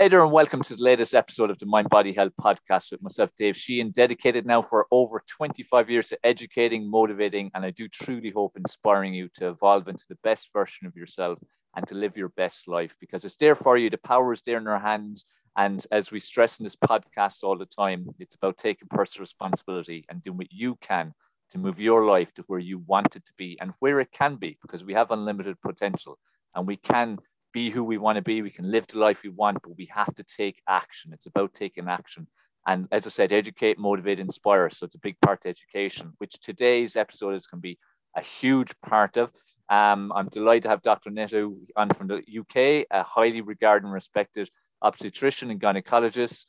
Hey there, and welcome to the latest episode of the Mind Body Health podcast with myself, Dave Sheehan, dedicated now for over 25 years to educating, motivating, and I do truly hope inspiring you to evolve into the best version of yourself and to live your best life because it's there for you. The power is there in our hands. And as we stress in this podcast all the time, it's about taking personal responsibility and doing what you can to move your life to where you want it to be and where it can be because we have unlimited potential and we can be who we want to be. We can live the life we want, but we have to take action. It's about taking action. And as I said, educate, motivate, inspire. So it's a big part of education, which today's episode is going to be a huge part of. Um, I'm delighted to have Dr. Nitu on from the UK, a highly regarded and respected obstetrician and gynecologist,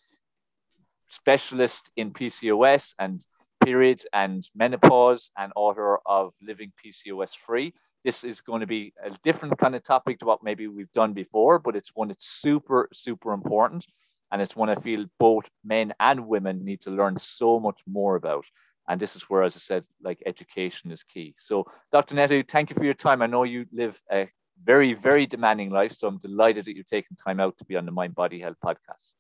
specialist in PCOS and periods and menopause, and author of Living PCOS Free this is going to be a different kind of topic to what maybe we've done before, but it's one that's super, super important. And it's one I feel both men and women need to learn so much more about. And this is where, as I said, like education is key. So, Dr. Nitu, thank you for your time. I know you live a very, very demanding life. So I'm delighted that you're taking time out to be on the Mind Body Health podcast.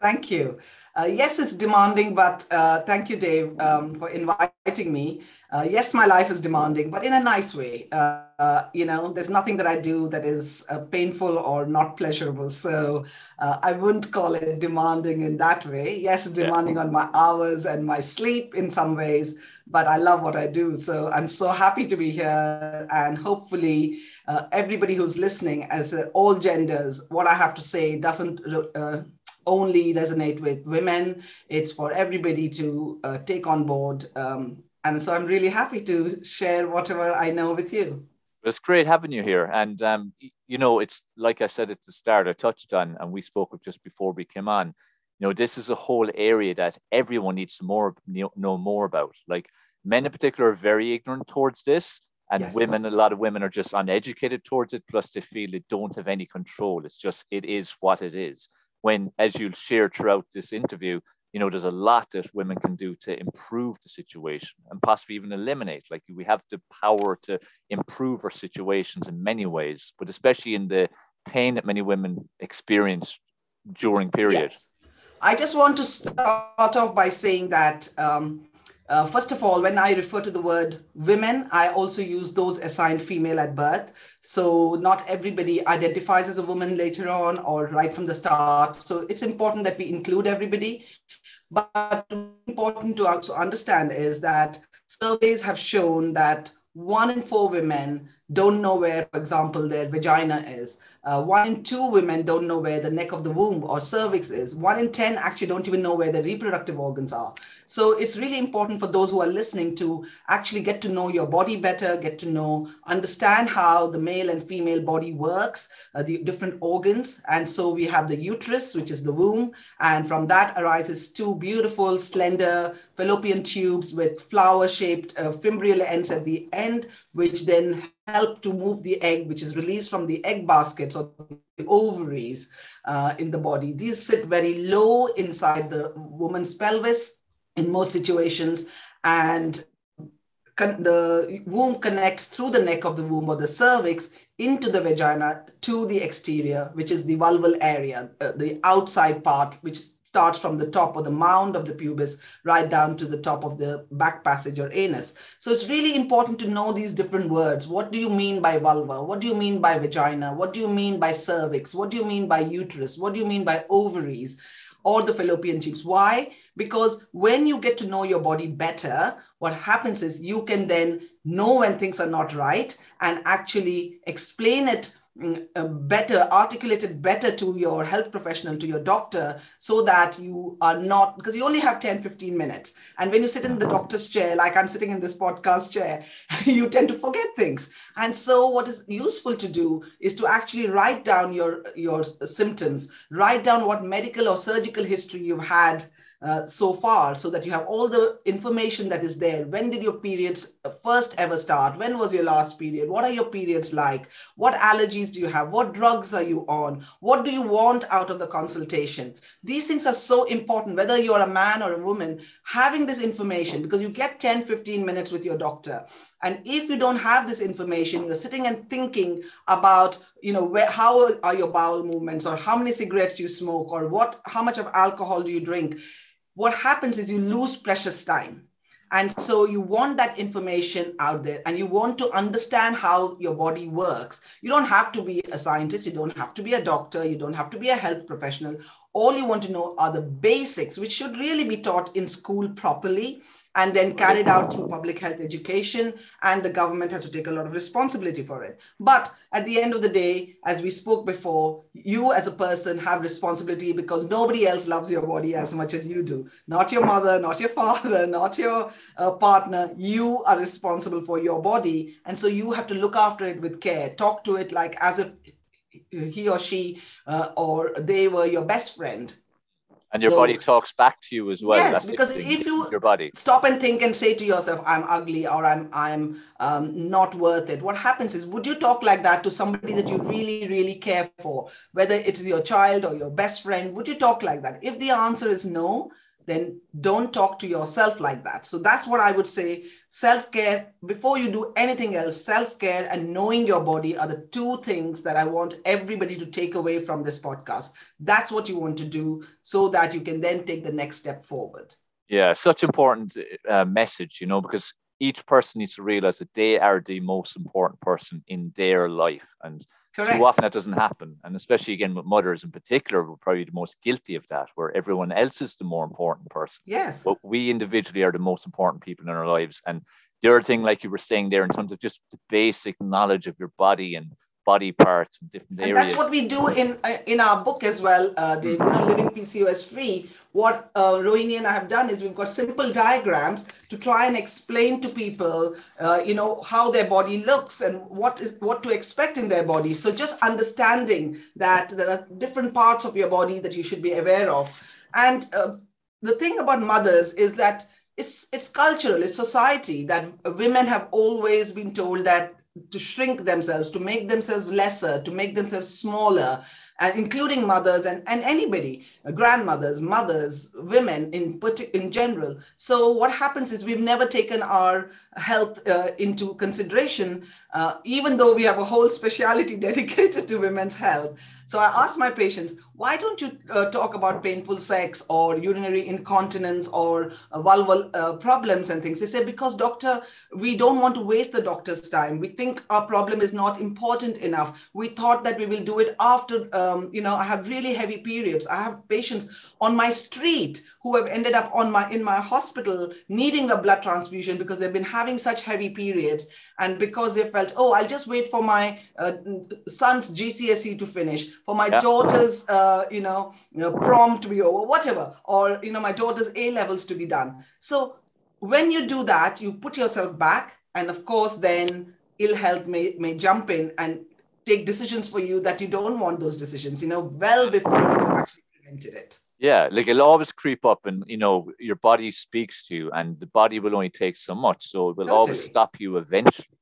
Thank you. Uh, yes, it's demanding, but uh, thank you, Dave, um, for inviting me. Uh, yes, my life is demanding, but in a nice way. Uh, uh, you know, there's nothing that I do that is uh, painful or not pleasurable. So I wouldn't call it demanding in that way. Yes, it's demanding yeah. on my hours and my sleep in some ways, but I love what I do. So I'm so happy to be here. And hopefully, everybody who's listening, as all genders, what I have to say doesn't only resonate with women. It's for everybody to uh, take on board. Um, and so I'm really happy to share whatever I know with you. It's great having you here. And, um, you know, it's like I said at the start, I touched on, and we spoke of just before we came on. You know, this is a whole area that everyone needs to more know more about. Like men in particular are very ignorant towards this, and yes. women, a lot of women are just uneducated towards it. Plus, they feel they don't have any control. It's just it is what it is when, as you'll share throughout this interview, you know, there's a lot that women can do to improve the situation and possibly even eliminate. Like we have the power to improve our situations in many ways, but especially in the pain that many women experience during period. Yes. I just want to start off by saying that um, uh, first of all, when I refer to the word women, I also use those assigned female at birth. So not everybody identifies as a woman later on or right from the start. So it's important that we include everybody. But important to also understand is that surveys have shown that one in four women don't know where, for example, their vagina is. Uh, one in two women don't know where the neck of the womb or cervix is. One in 10 actually don't even know where the reproductive organs are. So it's really important for those who are listening to actually get to know your body better, get to know, understand how the male and female body works, uh, the different organs. And so we have the uterus, which is the womb. And from that arises two beautiful, slender fallopian tubes with flower shaped uh, fimbrial ends at the end, which then help to move the egg, which is released from the egg baskets or the ovaries uh, in the body. These sit very low inside the woman's pelvis in most situations. And the womb connects through the neck of the womb or the cervix into the vagina to the exterior, which is the vulval area, uh, the outside part, which starts from the top or the mound of the pubis right down to the top of the back passage or anus. So it's really important to know these different words. What do you mean by vulva? What do you mean by vagina? What do you mean by cervix? What do you mean by uterus? What do you mean by ovaries? Or the fallopian tubes. Why? Because when you get to know your body better, what happens is you can then know when things are not right and actually explain it Mm, better, articulated better to your health professional, to your doctor, so that you are not, because you only have 10, 15 minutes. And when you sit in the uh-huh. doctor's chair, like I'm sitting in this podcast chair, you tend to forget things. And so what is useful to do is to actually write down your, your symptoms, write down what medical or surgical history you've had uh, so far so that you have all the information that is there. When did your periods first ever start? When was your last period? What are your periods like? What allergies do you have? What drugs are you on? What do you want out of the consultation? These things are so important, whether you're a man or a woman, having this information because you get 10, 15 minutes with your doctor And if you don't have this information, you're sitting and thinking about, you know, where, how are your bowel movements or how many cigarettes you smoke or what, how much of alcohol do you drink? What happens is you lose precious time. And so you want that information out there and you want to understand how your body works. You don't have to be a scientist, you don't have to be a doctor, you don't have to be a health professional. All you want to know are the basics, which should really be taught in school properly and then carried out through public health education and the government has to take a lot of responsibility for it. But at the end of the day as we spoke before you as a person have responsibility because nobody else loves your body as much as you do. Not your mother not your father not your uh, partner. You are responsible for your body. And so you have to look after it with care. Talk to it like as if he or she uh, or they were your best friend and your so, body talks back to you as well. Yes, That's because if you your body stop and think and say to yourself, "I'm ugly" or "I'm I'm um, not worth it," what happens is, would you talk like that to somebody that you really really care for, whether it is your child or your best friend? Would you talk like that? If the answer is no, then don't talk to yourself like that. So that's what I would say. Self care, before you do anything else, self care and knowing your body are the two things that I want everybody to take away from this podcast. That's what you want to do so that you can then take the next step forward. Yeah, such important uh, message, you know, because each person needs to realize that they are the most important person in their life. And Correct. Too often that doesn't happen. And especially again with mothers in particular, we're probably the most guilty of that, where everyone else is the more important person. Yes. But we individually are the most important people in our lives. And the other thing, like you were saying there, in terms of just the basic knowledge of your body and body parts and different and That's what we do in uh, in our book as well, uh, Dave. Mm-hmm. Living PCOS free. What uh, Rohini and I have done is we've got simple diagrams to try and explain to people, uh, you know, how their body looks and what is what to expect in their body. So just understanding that there are different parts of your body that you should be aware of. And uh, the thing about mothers is that it's it's cultural, it's society that women have always been told that to shrink themselves, to make themselves lesser, to make themselves smaller, and including mothers and, and anybody, uh, grandmothers, mothers, women in, in general. So what happens is we've never taken our health uh, into consideration, uh, even though we have a whole speciality dedicated to women's health. So I ask my patients, why don't you uh, talk about painful sex or urinary incontinence or uh, vulval uh, problems and things? They say, because doctor, we don't want to waste the doctor's time. We think our problem is not important enough. We thought that we will do it after, um, you know, I have really heavy periods. I have patients on my street who have ended up on my in my hospital needing a blood transfusion because they've been having such heavy periods and because they felt oh i'll just wait for my uh, son's gcse to finish for my yeah. daughter's uh, you, know, you know prom to be over whatever or you know my daughter's a levels to be done so when you do that you put yourself back and of course then ill health may, may jump in and take decisions for you that you don't want those decisions you know well before you actually prevented it yeah, like it'll always creep up, and you know your body speaks to you, and the body will only take so much, so it will totally. always stop you eventually.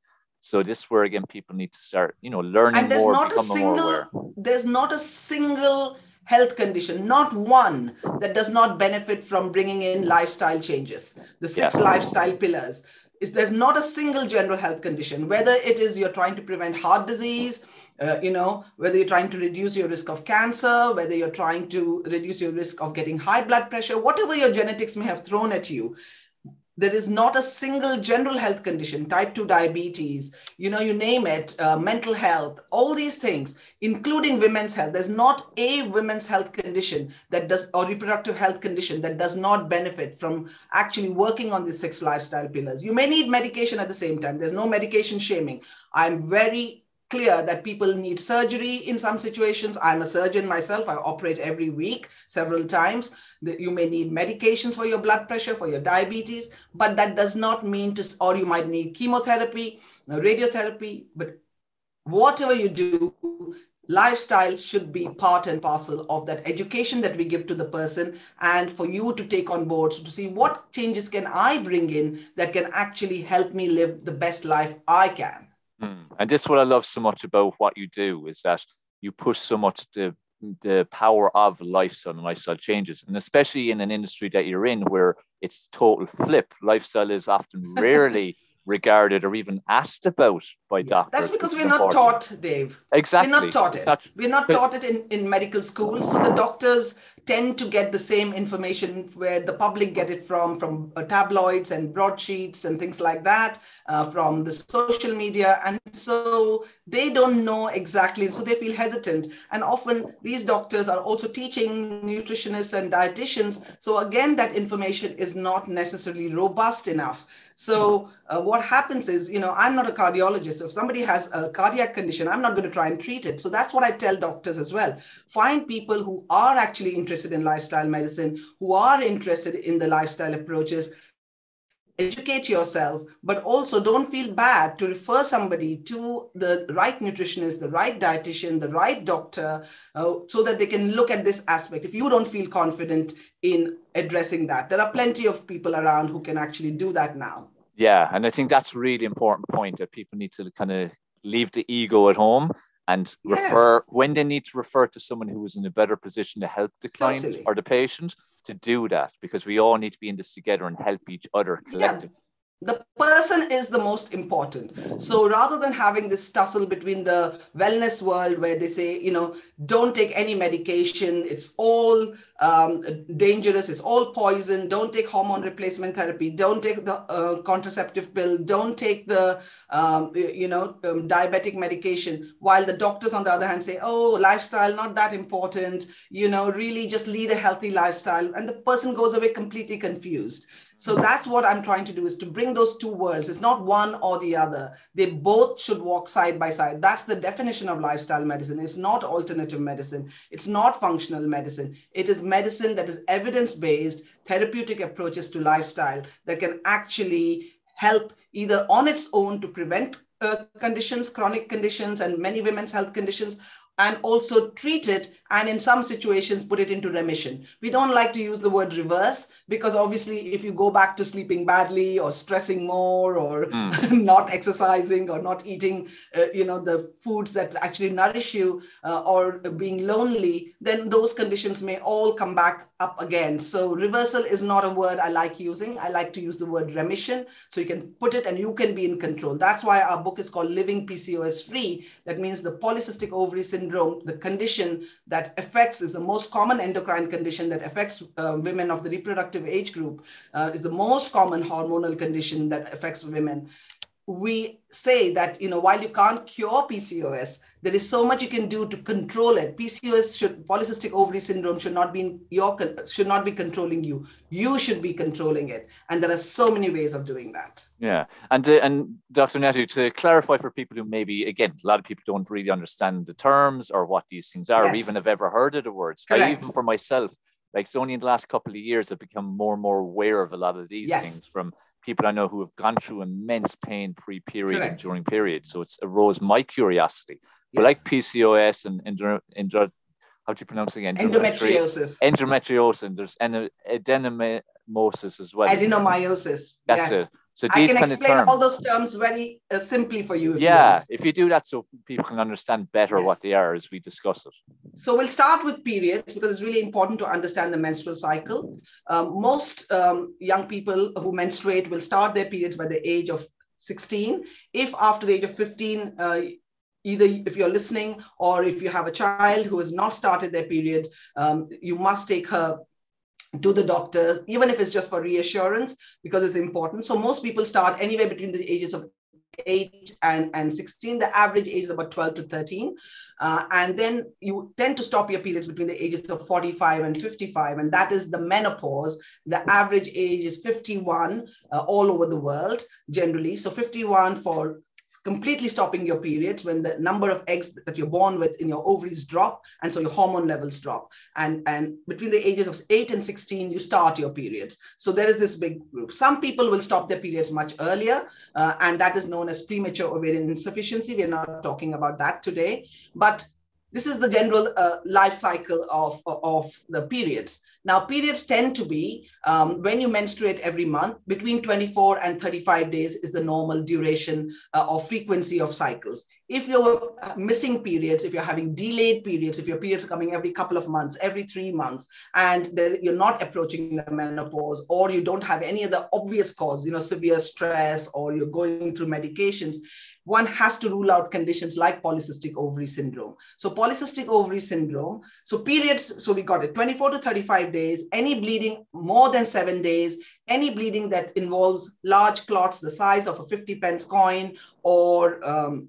So this is where again people need to start, you know, learning and there's more, not a single, There's not a single health condition, not one that does not benefit from bringing in lifestyle changes. The six yeah. lifestyle pillars. Is there's not a single general health condition, whether it is you're trying to prevent heart disease, uh, you know, whether you're trying to reduce your risk of cancer, whether you're trying to reduce your risk of getting high blood pressure, whatever your genetics may have thrown at you, there is not a single general health condition, type 2 diabetes, you know, you name it, uh, mental health, all these things, including women's health. There's not a women's health condition that does, or reproductive health condition that does not benefit from actually working on these six lifestyle pillars. You may need medication at the same time. There's no medication shaming. I'm very clear that people need surgery in some situations. I'm a surgeon myself. I operate every week, several times. You may need medications for your blood pressure, for your diabetes, but that does not mean to, or you might need chemotherapy, uh, radiotherapy, but whatever you do, lifestyle should be part and parcel of that education that we give to the person and for you to take on board to see what changes can I bring in that can actually help me live the best life I can. Mm. And this is what I love so much about what you do is that you push so much the the power of lifestyle and lifestyle changes, and especially in an industry that you're in where it's total flip. Lifestyle is often rarely regarded or even asked about by doctors. That's because we're not taught, Dave. Exactly. We're not taught it. Not, we're not taught it in, in medical school. So the doctors tend to get the same information where the public get it from, from uh, tabloids and broadsheets and things like that, uh, from the social media. And so they don't know exactly. So they feel hesitant. And often these doctors are also teaching nutritionists and dietitians. So again, that information is not necessarily robust enough. So uh, what happens is, you know, I'm not a cardiologist. So if somebody has a cardiac condition, I'm not going to try and treat it. So that's what I tell doctors as well. Find people who are actually interested in lifestyle medicine, who are interested in the lifestyle approaches, educate yourself, but also don't feel bad to refer somebody to the right nutritionist, the right dietitian, the right doctor, uh, so that they can look at this aspect. If you don't feel confident in addressing that, there are plenty of people around who can actually do that now. Yeah, and I think that's a really important point that people need to kind of leave the ego at home and refer when they need to refer to someone who is in a better position to help the client totally. or the patient to do that because we all need to be in this together and help each other collectively. Yeah the person is the most important. So rather than having this tussle between the wellness world where they say you know don't take any medication it's all um, dangerous it's all poison don't take hormone replacement therapy don't take the uh, contraceptive pill don't take the um, you know um, diabetic medication while the doctors on the other hand say oh lifestyle not that important you know really just lead a healthy lifestyle and the person goes away completely confused so that's what I'm trying to do is to bring those two worlds. It's not one or the other. They both should walk side by side. That's the definition of lifestyle medicine. It's not alternative medicine. It's not functional medicine. It is medicine that is evidence-based therapeutic approaches to lifestyle that can actually help either on its own to prevent uh, conditions, chronic conditions, and many women's health conditions, and also treat it and in some situations put it into remission. We don't like to use the word reverse because obviously if you go back to sleeping badly or stressing more or mm. not exercising or not eating uh, you know the foods that actually nourish you uh, or being lonely then those conditions may all come back up again. So reversal is not a word I like using. I like to use the word remission so you can put it and you can be in control. That's why our book is called Living PCOS Free. That means the polycystic ovary syndrome, the condition that that affects is the most common endocrine condition that affects uh, women of the reproductive age group uh, is the most common hormonal condition that affects women we say that you know while you can't cure PCOS, there is so much you can do to control it. PCOS should polycystic ovary syndrome should not be in your should not be controlling you. You should be controlling it, and there are so many ways of doing that. Yeah, and uh, and Dr. Nitu, to clarify for people who maybe again a lot of people don't really understand the terms or what these things are, yes. or even have ever heard of the words. Correct. I, even for myself, like it's only in the last couple of years I've become more and more aware of a lot of these yes. things from people I know who have gone through immense pain pre-period and during period. So it's arose my curiosity. Yes. But like PCOS and, and how do you pronounce it again? Endometriosis. Endometriosis. And there's adenomyosis as well. Adenomyosis. That's yes. it. So these I can kind explain of all those terms very uh, simply for you. If yeah, you if you do that, so people can understand better yes. what they are as we discuss it. So we'll start with periods because it's really important to understand the menstrual cycle. Um, most um, young people who menstruate will start their periods by the age of 16. If after the age of 15, uh, either if you're listening or if you have a child who has not started their period, um, you must take her to the doctor, even if it's just for reassurance, because it's important. So most people start anywhere between the ages of 8 and, and 16. The average age is about 12 to 13. Uh, and then you tend to stop your periods between the ages of 45 and 55. And that is the menopause. The average age is 51 uh, all over the world, generally. So 51 for completely stopping your periods when the number of eggs that you're born with in your ovaries drop and so your hormone levels drop. And and between the ages of 8 and 16 you start your periods. So there is this big group. Some people will stop their periods much earlier uh, and that is known as premature ovarian insufficiency. We're not talking about that today. But this is the general uh, life cycle of, of the periods. Now, periods tend to be um, when you menstruate every month, between 24 and 35 days is the normal duration uh, or frequency of cycles. If you're uh, missing periods, if you're having delayed periods, if your periods are coming every couple of months, every three months, and you're not approaching the menopause, or you don't have any other obvious cause, you know, severe stress, or you're going through medications, one has to rule out conditions like polycystic ovary syndrome. So polycystic ovary syndrome, so periods, so we got it 24 to 35 days, any bleeding more than seven days, any bleeding that involves large clots the size of a 50 pence coin or um,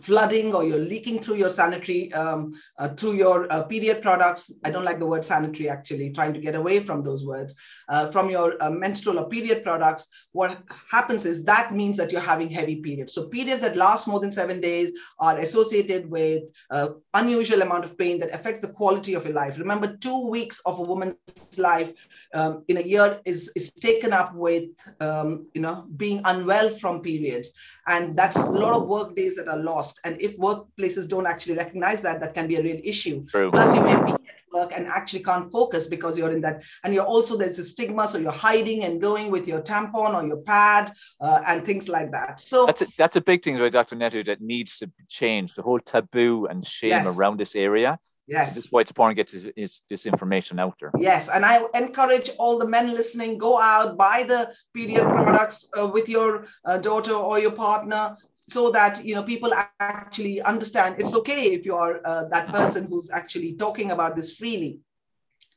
flooding or you're leaking through your sanitary um, uh, through your uh, period products. I don't like the word sanitary actually trying to get away from those words uh, from your uh, menstrual or period products. What happens is that means that you're having heavy periods. So periods that last more than seven days are associated with uh, unusual amount of pain that affects the quality of your life. Remember two weeks of a woman's life um, in a year is, is taken up with um, you know being unwell from periods and that's a lot of work days that are lost and if workplaces don't actually recognize that that can be a real issue True. plus you may be at work and actually can't focus because you're in that and you're also there's a stigma so you're hiding and going with your tampon or your pad uh, and things like that so that's a, that's a big thing dr Nitu that needs to change the whole taboo and shame yes. around this area Yes. So this is why it's important to get this, this information out there. Yes. And I encourage all the men listening go out, buy the period products uh, with your uh, daughter or your partner so that you know people actually understand it's okay if you are uh, that person who's actually talking about this freely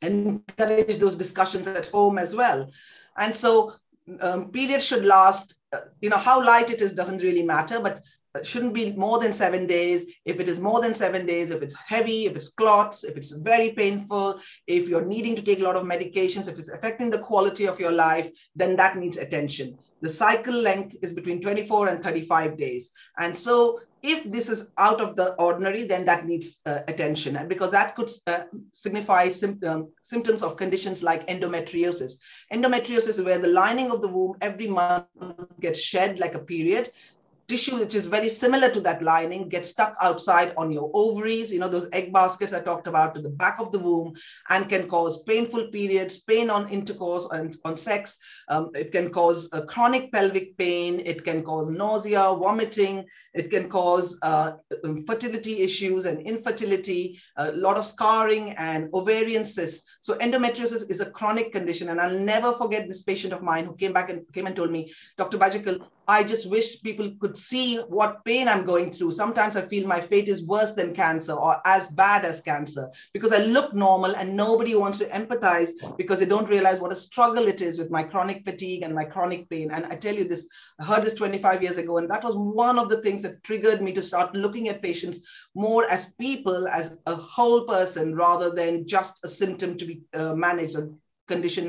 and encourage those discussions at home as well and so um, periods should last uh, you know how light it is doesn't really matter but shouldn't be more than seven days. If it is more than seven days, if it's heavy, if it's clots, if it's very painful, if you're needing to take a lot of medications, if it's affecting the quality of your life, then that needs attention. The cycle length is between 24 and 35 days. And so if this is out of the ordinary, then that needs uh, attention. And because that could uh, signify um, symptoms of conditions like endometriosis. Endometriosis is where the lining of the womb every month gets shed like a period tissue which is very similar to that lining gets stuck outside on your ovaries, you know, those egg baskets I talked about to the back of the womb and can cause painful periods, pain on intercourse and on sex. Um, it can cause a chronic pelvic pain. It can cause nausea, vomiting. It can cause uh, fertility issues and infertility, a lot of scarring and ovarian cysts. So endometriosis is a chronic condition. And I'll never forget this patient of mine who came back and came and told me, Dr. Bajekal, I just wish people could see what pain I'm going through. Sometimes I feel my fate is worse than cancer or as bad as cancer because I look normal and nobody wants to empathize because they don't realize what a struggle it is with my chronic fatigue and my chronic pain. And I tell you this, I heard this 25 years ago, and that was one of the things that triggered me to start looking at patients more as people, as a whole person, rather than just a symptom to be uh, managed condition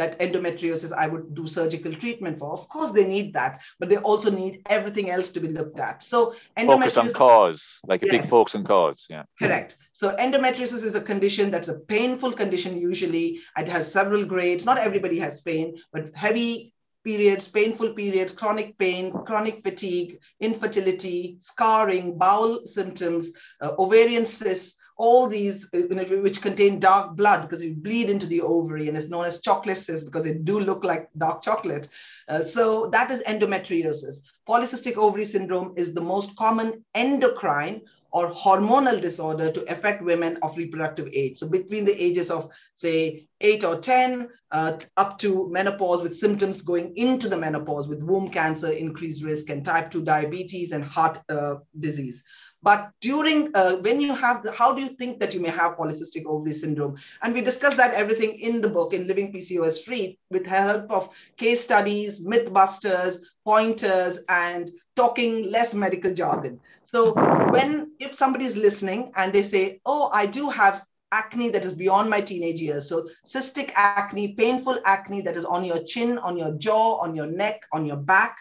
that endometriosis I would do surgical treatment for. Of course, they need that, but they also need everything else to be looked at. So focus on cause, like a yes. big focus on cause. Yeah. Correct. So endometriosis is a condition that's a painful condition usually. It has several grades. Not everybody has pain, but heavy periods, painful periods, chronic pain, chronic fatigue, infertility, scarring, bowel symptoms, uh, ovarian cysts, all these uh, which contain dark blood because you bleed into the ovary and it's known as chocolate cysts because they do look like dark chocolate. Uh, so that is endometriosis. Polycystic ovary syndrome is the most common endocrine or hormonal disorder to affect women of reproductive age. So between the ages of say eight or 10 uh, up to menopause with symptoms going into the menopause with womb cancer, increased risk and type 2 diabetes and heart uh, disease. But during uh, when you have the, how do you think that you may have polycystic ovary syndrome? And we discuss that everything in the book in Living PCOS Free with help of case studies, mythbusters, pointers, and talking less medical jargon. So when if somebody is listening and they say, "Oh, I do have acne that is beyond my teenage years. So cystic acne, painful acne that is on your chin, on your jaw, on your neck, on your back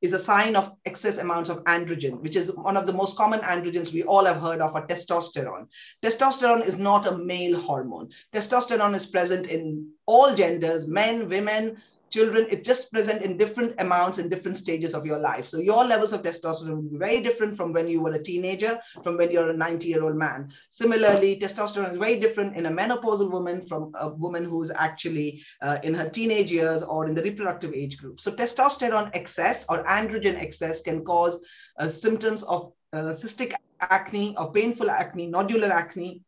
is a sign of excess amounts of androgen, which is one of the most common androgens we all have heard of, are testosterone. Testosterone is not a male hormone. Testosterone is present in all genders, men, women, children it just present in different amounts in different stages of your life. So your levels of testosterone will be very different from when you were a teenager from when you're a 90 year old man. Similarly testosterone is very different in a menopausal woman from a woman who's actually uh, in her teenage years or in the reproductive age group. So testosterone excess or androgen excess can cause uh, symptoms of uh, cystic acne or painful acne nodular acne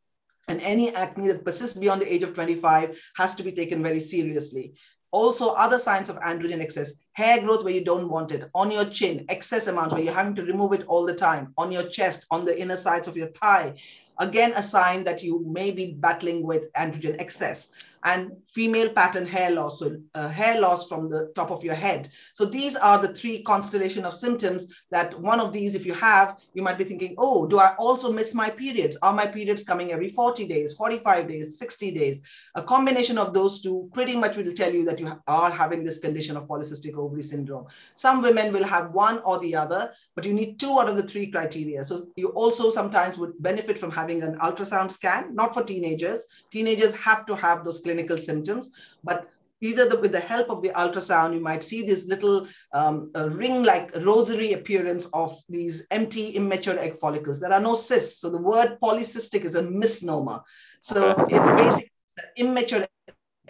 and any acne that persists beyond the age of 25 has to be taken very seriously. Also, other signs of androgen excess, hair growth where you don't want it, on your chin, excess amount where you're having to remove it all the time, on your chest, on the inner sides of your thigh. Again, a sign that you may be battling with androgen excess and female pattern hair loss, so uh, hair loss from the top of your head. So these are the three constellation of symptoms that one of these, if you have, you might be thinking, oh, do I also miss my periods? Are my periods coming every 40 days, 45 days, 60 days? A combination of those two pretty much will tell you that you are having this condition of polycystic ovary syndrome. Some women will have one or the other, but you need two out of the three criteria. So you also sometimes would benefit from having an ultrasound scan, not for teenagers. Teenagers have to have those clinical symptoms, but either the, with the help of the ultrasound, you might see this little um, ring-like rosary appearance of these empty immature egg follicles. There are no cysts. So the word polycystic is a misnomer. So it's basically immature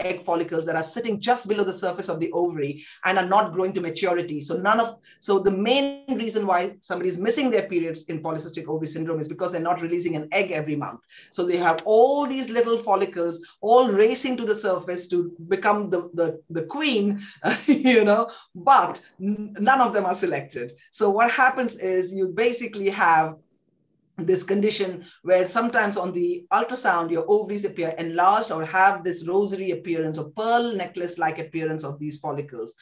egg follicles that are sitting just below the surface of the ovary and are not growing to maturity. So none of so the main reason why somebody is missing their periods in polycystic ovary syndrome is because they're not releasing an egg every month. So they have all these little follicles all racing to the surface to become the the, the queen, you know, but none of them are selected. So what happens is you basically have this condition where sometimes on the ultrasound your ovaries appear enlarged or have this rosary appearance or pearl necklace like appearance of these follicles.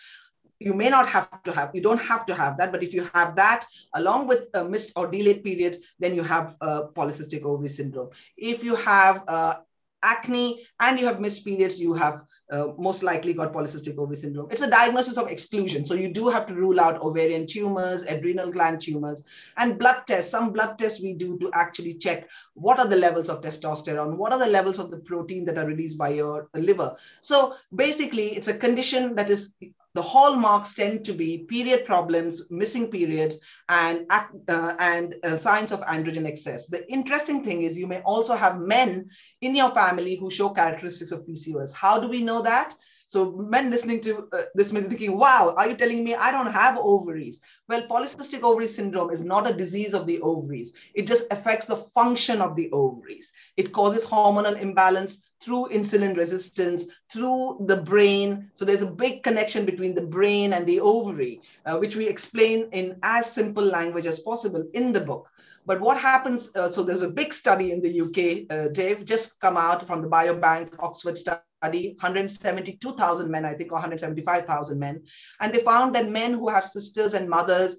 You may not have to have you don't have to have that but if you have that along with a missed or delayed periods then you have uh, polycystic ovary syndrome. If you have uh, acne and you have missed periods, you have uh, most likely got polycystic ovary syndrome. It's a diagnosis of exclusion. So you do have to rule out ovarian tumors, adrenal gland tumors, and blood tests. Some blood tests we do to actually check what are the levels of testosterone, what are the levels of the protein that are released by your liver. So basically, it's a condition that is the hallmarks tend to be period problems, missing periods, and, uh, and uh, signs of androgen excess. The interesting thing is you may also have men in your family who show characteristics of PCOS. How do we know that? So men listening to uh, this may be thinking, wow, are you telling me I don't have ovaries? Well, polycystic ovary syndrome is not a disease of the ovaries. It just affects the function of the ovaries. It causes hormonal imbalance through insulin resistance, through the brain. So there's a big connection between the brain and the ovary, uh, which we explain in as simple language as possible in the book. But what happens, uh, so there's a big study in the UK, uh, Dave, just come out from the Biobank Oxford study, 172,000 men, I think, or 175,000 men. And they found that men who have sisters and mothers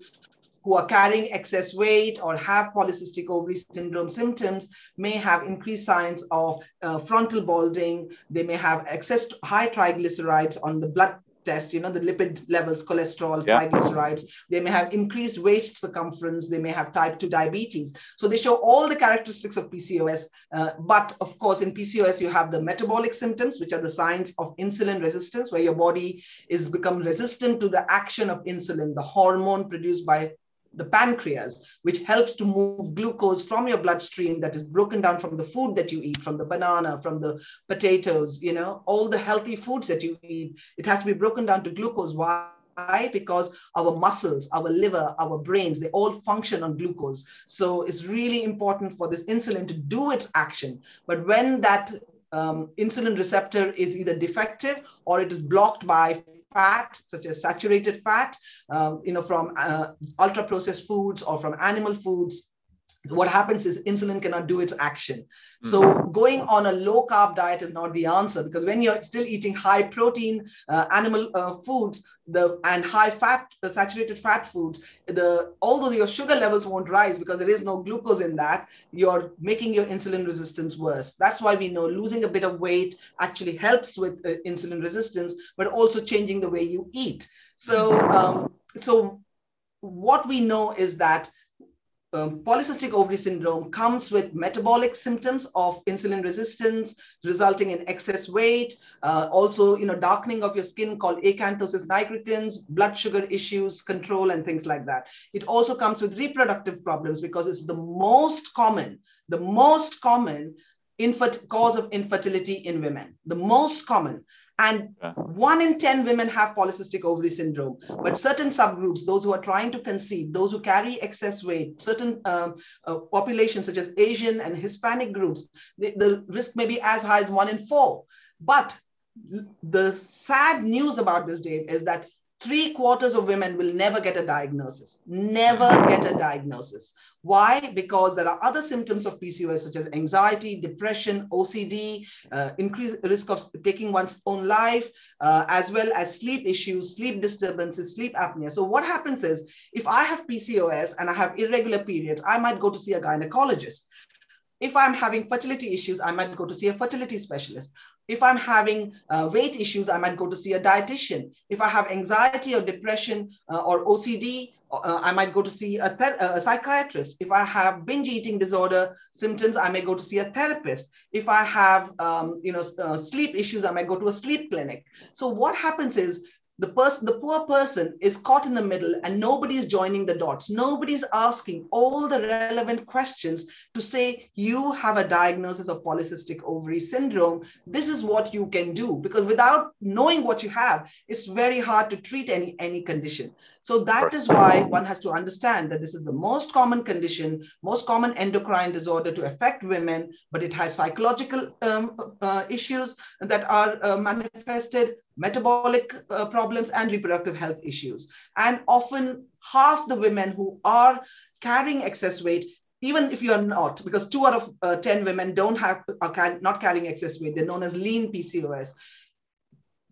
who are carrying excess weight or have polycystic ovary syndrome symptoms may have increased signs of uh, frontal balding. They may have excess high triglycerides on the blood test, you know, the lipid levels, cholesterol, yeah. triglycerides. They may have increased waist circumference. They may have type 2 diabetes. So they show all the characteristics of PCOS. Uh, but of course, in PCOS, you have the metabolic symptoms, which are the signs of insulin resistance, where your body is become resistant to the action of insulin, the hormone produced by the pancreas, which helps to move glucose from your bloodstream that is broken down from the food that you eat, from the banana, from the potatoes, you know, all the healthy foods that you eat. It has to be broken down to glucose. Why? Because our muscles, our liver, our brains, they all function on glucose. So it's really important for this insulin to do its action. But when that um, insulin receptor is either defective or it is blocked by fat, such as saturated fat, um, you know, from uh, ultra processed foods or from animal foods, what happens is insulin cannot do its action. So mm-hmm. going on a low carb diet is not the answer because when you're still eating high protein uh, animal uh, foods, the and high fat, the saturated fat foods, the although your sugar levels won't rise because there is no glucose in that, you're making your insulin resistance worse. That's why we know losing a bit of weight actually helps with uh, insulin resistance, but also changing the way you eat. So um, so what we know is that um, polycystic ovary syndrome comes with metabolic symptoms of insulin resistance, resulting in excess weight, uh, also, you know, darkening of your skin called acanthosis nigricans, blood sugar issues, control, and things like that. It also comes with reproductive problems because it's the most common, the most common cause of infertility in women, the most common. And yeah. one in 10 women have polycystic ovary syndrome. But certain subgroups, those who are trying to conceive, those who carry excess weight, certain uh, uh, populations such as Asian and Hispanic groups, the, the risk may be as high as one in four. But the sad news about this, Dave, is that three quarters of women will never get a diagnosis, never get a diagnosis. Why? Because there are other symptoms of PCOS, such as anxiety, depression, OCD, uh, increased risk of taking one's own life, uh, as well as sleep issues, sleep disturbances, sleep apnea. So, what happens is if I have PCOS and I have irregular periods, I might go to see a gynecologist. If I'm having fertility issues, I might go to see a fertility specialist. If I'm having uh, weight issues, I might go to see a dietitian. If I have anxiety or depression uh, or OCD, uh, I might go to see a, a, psychiatrist. If I have binge eating disorder symptoms, I may go to see a therapist. If I have, um, you know, uh, sleep issues, I might go to a sleep clinic. So what happens is the person the poor person is caught in the middle and nobody's joining the dots. Nobody's asking all the relevant questions to say you have a diagnosis of polycystic ovary syndrome. This is what you can do. Because without knowing what you have it's very hard to treat any any condition so that is why one has to understand that this is the most common condition most common endocrine disorder to affect women but it has psychological um, uh, issues that are uh, manifested metabolic uh, problems and reproductive health issues. And often half the women who are carrying excess weight, even if you are not, because two out of uh, 10 women don't have, are not carrying excess weight, they're known as lean PCOS.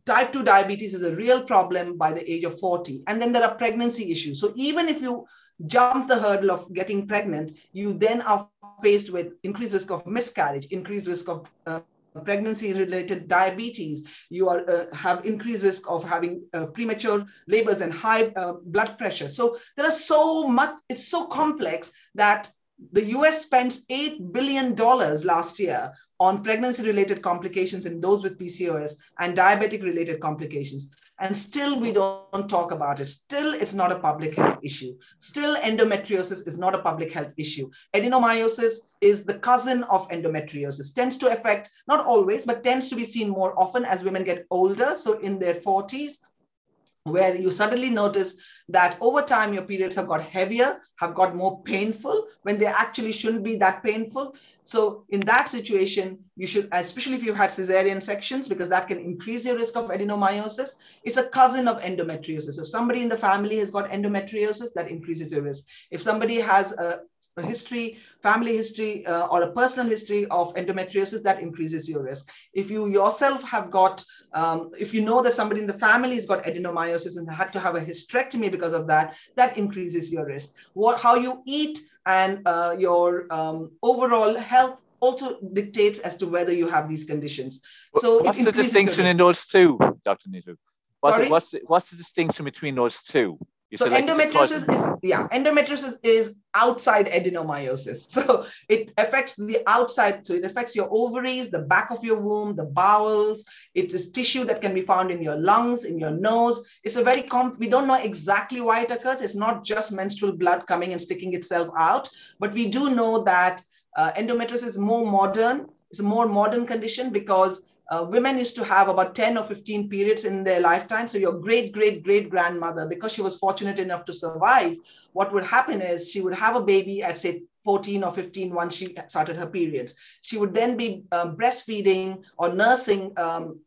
Type 2 diabetes is a real problem by the age of 40. And then there are pregnancy issues. So even if you jump the hurdle of getting pregnant, you then are faced with increased risk of miscarriage, increased risk of uh, pregnancy related diabetes you are uh, have increased risk of having uh, premature labors and high uh, blood pressure so there are so much it's so complex that the us spends 8 billion dollars last year on pregnancy related complications in those with pcos and diabetic related complications and still we don't talk about it. Still, it's not a public health issue. Still, endometriosis is not a public health issue. Adenomyosis is the cousin of endometriosis, tends to affect, not always, but tends to be seen more often as women get older. So in their 40s, where you suddenly notice that over time your periods have got heavier, have got more painful when they actually shouldn't be that painful. So in that situation, you should, especially if you've had cesarean sections, because that can increase your risk of adenomyosis. It's a cousin of endometriosis. If somebody in the family has got endometriosis, that increases your risk. If somebody has a, a history, family history, uh, or a personal history of endometriosis, that increases your risk. If you yourself have got, um, if you know that somebody in the family has got adenomyosis and had to have a hysterectomy because of that, that increases your risk. What, how you eat and uh, your um, overall health also dictates as to whether you have these conditions. So what's the distinction in those two, Dr. Nitu? What's, it, what's, the, what's the distinction between those two? You so endometriosis is yeah, endometriosis is outside adenomyosis. So it affects the outside. So it affects your ovaries, the back of your womb, the bowels. It is tissue that can be found in your lungs, in your nose. It's a very comp. We don't know exactly why it occurs. It's not just menstrual blood coming and sticking itself out, but we do know that uh, endometriosis is more modern. It's a more modern condition because uh, women used to have about 10 or 15 periods in their lifetime. So your great, great, great grandmother, because she was fortunate enough to survive, what would happen is she would have a baby at say 14 or 15 once she started her periods. She would then be um, breastfeeding or nursing um,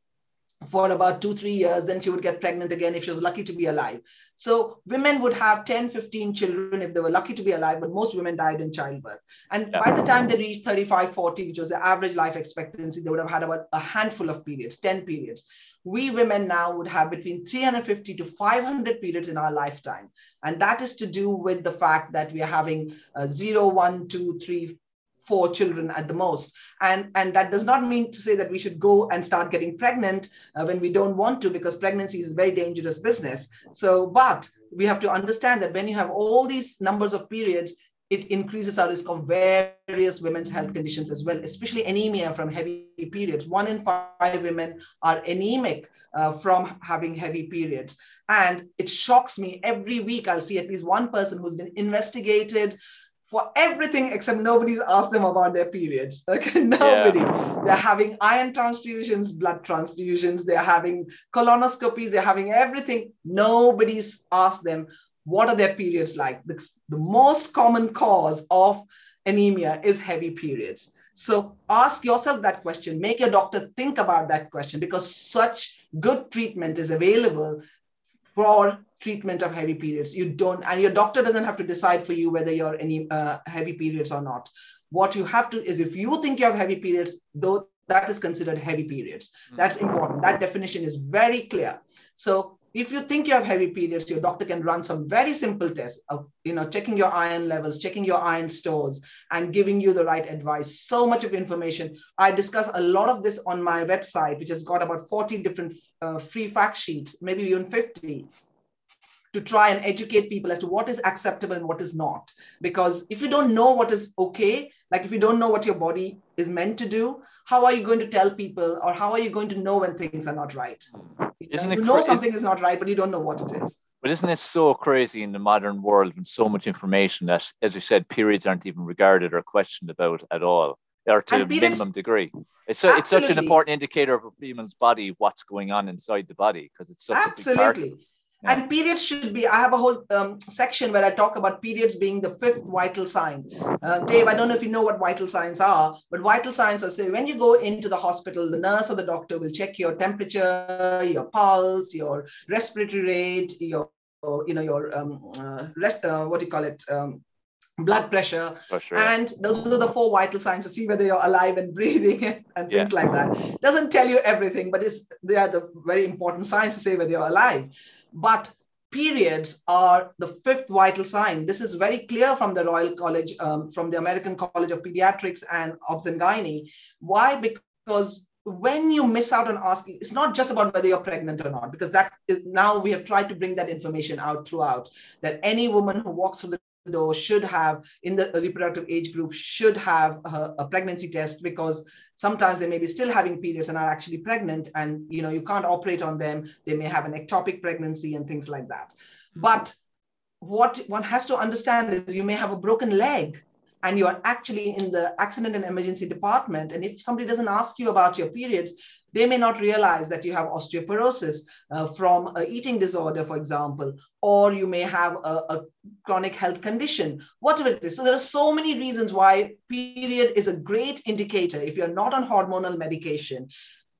for about two, three years. Then she would get pregnant again if she was lucky to be alive. So women would have 10, 15 children if they were lucky to be alive, but most women died in childbirth. And yeah. by the time they reached 35, 40, which was the average life expectancy, they would have had about a handful of periods, 10 periods. We women now would have between 350 to 500 periods in our lifetime. And that is to do with the fact that we are having uh, zero, one, two, three, four children at the most. And, and that does not mean to say that we should go and start getting pregnant uh, when we don't want to, because pregnancy is a very dangerous business. So, but we have to understand that when you have all these numbers of periods, it increases our risk of various women's health conditions as well, especially anemia from heavy periods. One in five women are anemic uh, from having heavy periods. And it shocks me every week. I'll see at least one person who's been investigated for everything except nobody's asked them about their periods. Okay, nobody. Yeah. They're having iron transfusions, blood transfusions, they're having colonoscopies, they're having everything. Nobody's asked them what are their periods like? The, the most common cause of anemia is heavy periods. So ask yourself that question. Make your doctor think about that question because such good treatment is available for treatment of heavy periods. You don't, and your doctor doesn't have to decide for you whether you're any uh, heavy periods or not. What you have to is if you think you have heavy periods, though that is considered heavy periods. That's important. That definition is very clear. So if you think you have heavy periods, your doctor can run some very simple tests of, you know, checking your iron levels, checking your iron stores, and giving you the right advice. So much of information. I discuss a lot of this on my website, which has got about 40 different uh, free fact sheets, maybe even 50, to try and educate people as to what is acceptable and what is not. Because if you don't know what is okay, like if you don't know what your body is meant to do, how are you going to tell people or how are you going to know when things are not right? Isn't you it know something is not right, but you don't know what it is. But isn't it so crazy in the modern world when so much information that, as you said, periods aren't even regarded or questioned about at all, or to a minimum degree? It's, so, it's such an important indicator of a female's body, what's going on inside the body, because it's such absolutely. a big part. Yeah. And periods should be, I have a whole um, section where I talk about periods being the fifth vital sign. Uh, Dave, I don't know if you know what vital signs are, but vital signs are say when you go into the hospital, the nurse or the doctor will check your temperature, your pulse, your respiratory rate, your, you know, your um, uh, rest, uh, what do you call it? Um, blood pressure. pressure. And those are the four vital signs to see whether you're alive and breathing and things yeah. like that. Doesn't tell you everything, but it's, they are the very important signs to say whether you're alive. But periods are the fifth vital sign. This is very clear from the Royal College, um, from the American College of Pediatrics and Obs. Why? Because when you miss out on asking, it's not just about whether you're pregnant or not, because that is now we have tried to bring that information out throughout that any woman who walks through the door should have in the reproductive age group should have a, a, pregnancy test because sometimes they may be still having periods and are actually pregnant and you know you can't operate on them. They may have an ectopic pregnancy and things like that. But what one has to understand is you may have a broken leg and you are actually in the accident and emergency department. And if somebody doesn't ask you about your periods they may not realize that you have osteoporosis uh, from an eating disorder, for example, or you may have a, a, chronic health condition, whatever it is. So there are so many reasons why period is a great indicator. If you're not on hormonal medication,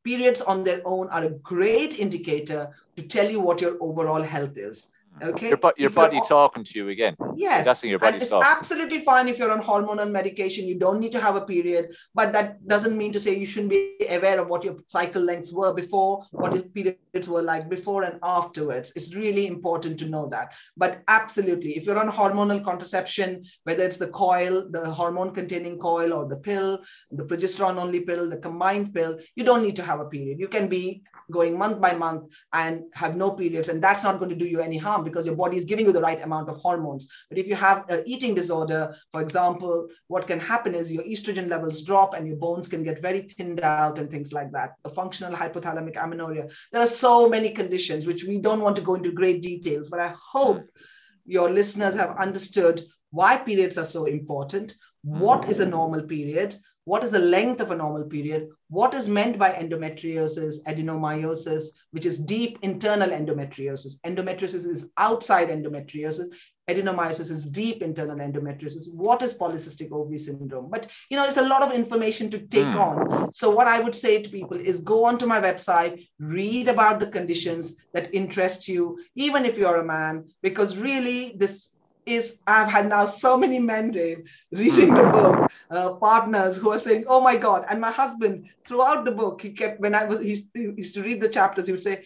periods on their own are a great indicator to tell you what your overall health is. Okay. Your, your body talking to you again. Yes. That's your body it's talking. absolutely fine if you're on hormonal medication. You don't need to have a period, but that doesn't mean to say you shouldn't be aware of what your cycle lengths were before, what your periods were like before and afterwards. It's really important to know that. But absolutely, if you're on hormonal contraception, whether it's the coil, the hormone containing coil, or the pill, the progesterone only pill, the combined pill, you don't need to have a period. You can be going month by month and have no periods, and that's not going to do you any harm because your body is giving you the right amount of hormones. But if you have an eating disorder, for example, what can happen is your estrogen levels drop and your bones can get very thinned out and things like that. A functional hypothalamic amenorrhea. There are so many conditions which we don't want to go into great details, but I hope your listeners have understood why periods are so important. What is a normal period? What is the length of a normal period, what is meant by endometriosis, adenomyosis, which is deep internal endometriosis. Endometriosis is outside endometriosis. Adenomyosis is deep internal endometriosis. What is polycystic ovary syndrome? But you know, it's a lot of information to take mm. on. So what I would say to people is go onto my website, read about the conditions that interest you, even if you're a man, because really this is I've had now so many men, Dave, reading the book, uh, partners who are saying, "Oh my God!" And my husband, throughout the book, he kept when I was he used to read the chapters, he would say,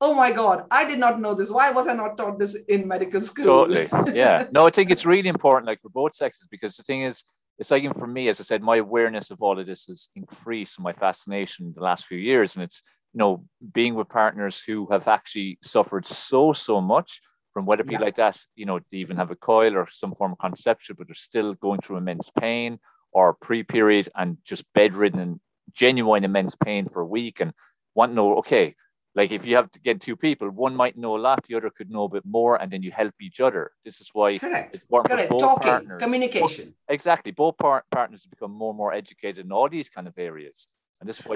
"Oh my God, I did not know this. Why was I not taught this in medical school?" Totally, yeah. No, I think it's really important, like for both sexes, because the thing is, it's like even for me, as I said, my awareness of all of this has increased, my fascination the last few years, and it's you know being with partners who have actually suffered so so much from whether it be yeah. like that, you know, they even have a coil or some form of contraception, but they're still going through immense pain or pre-period and just bedridden and genuine immense pain for a week and want to know, okay, like if you have to get two people, one might know a lot, the other could know a bit more, and then you help each other. This is why correct, correct. Talking, partners. communication. Both, exactly, both par- partners become more and more educated in all these kind of areas.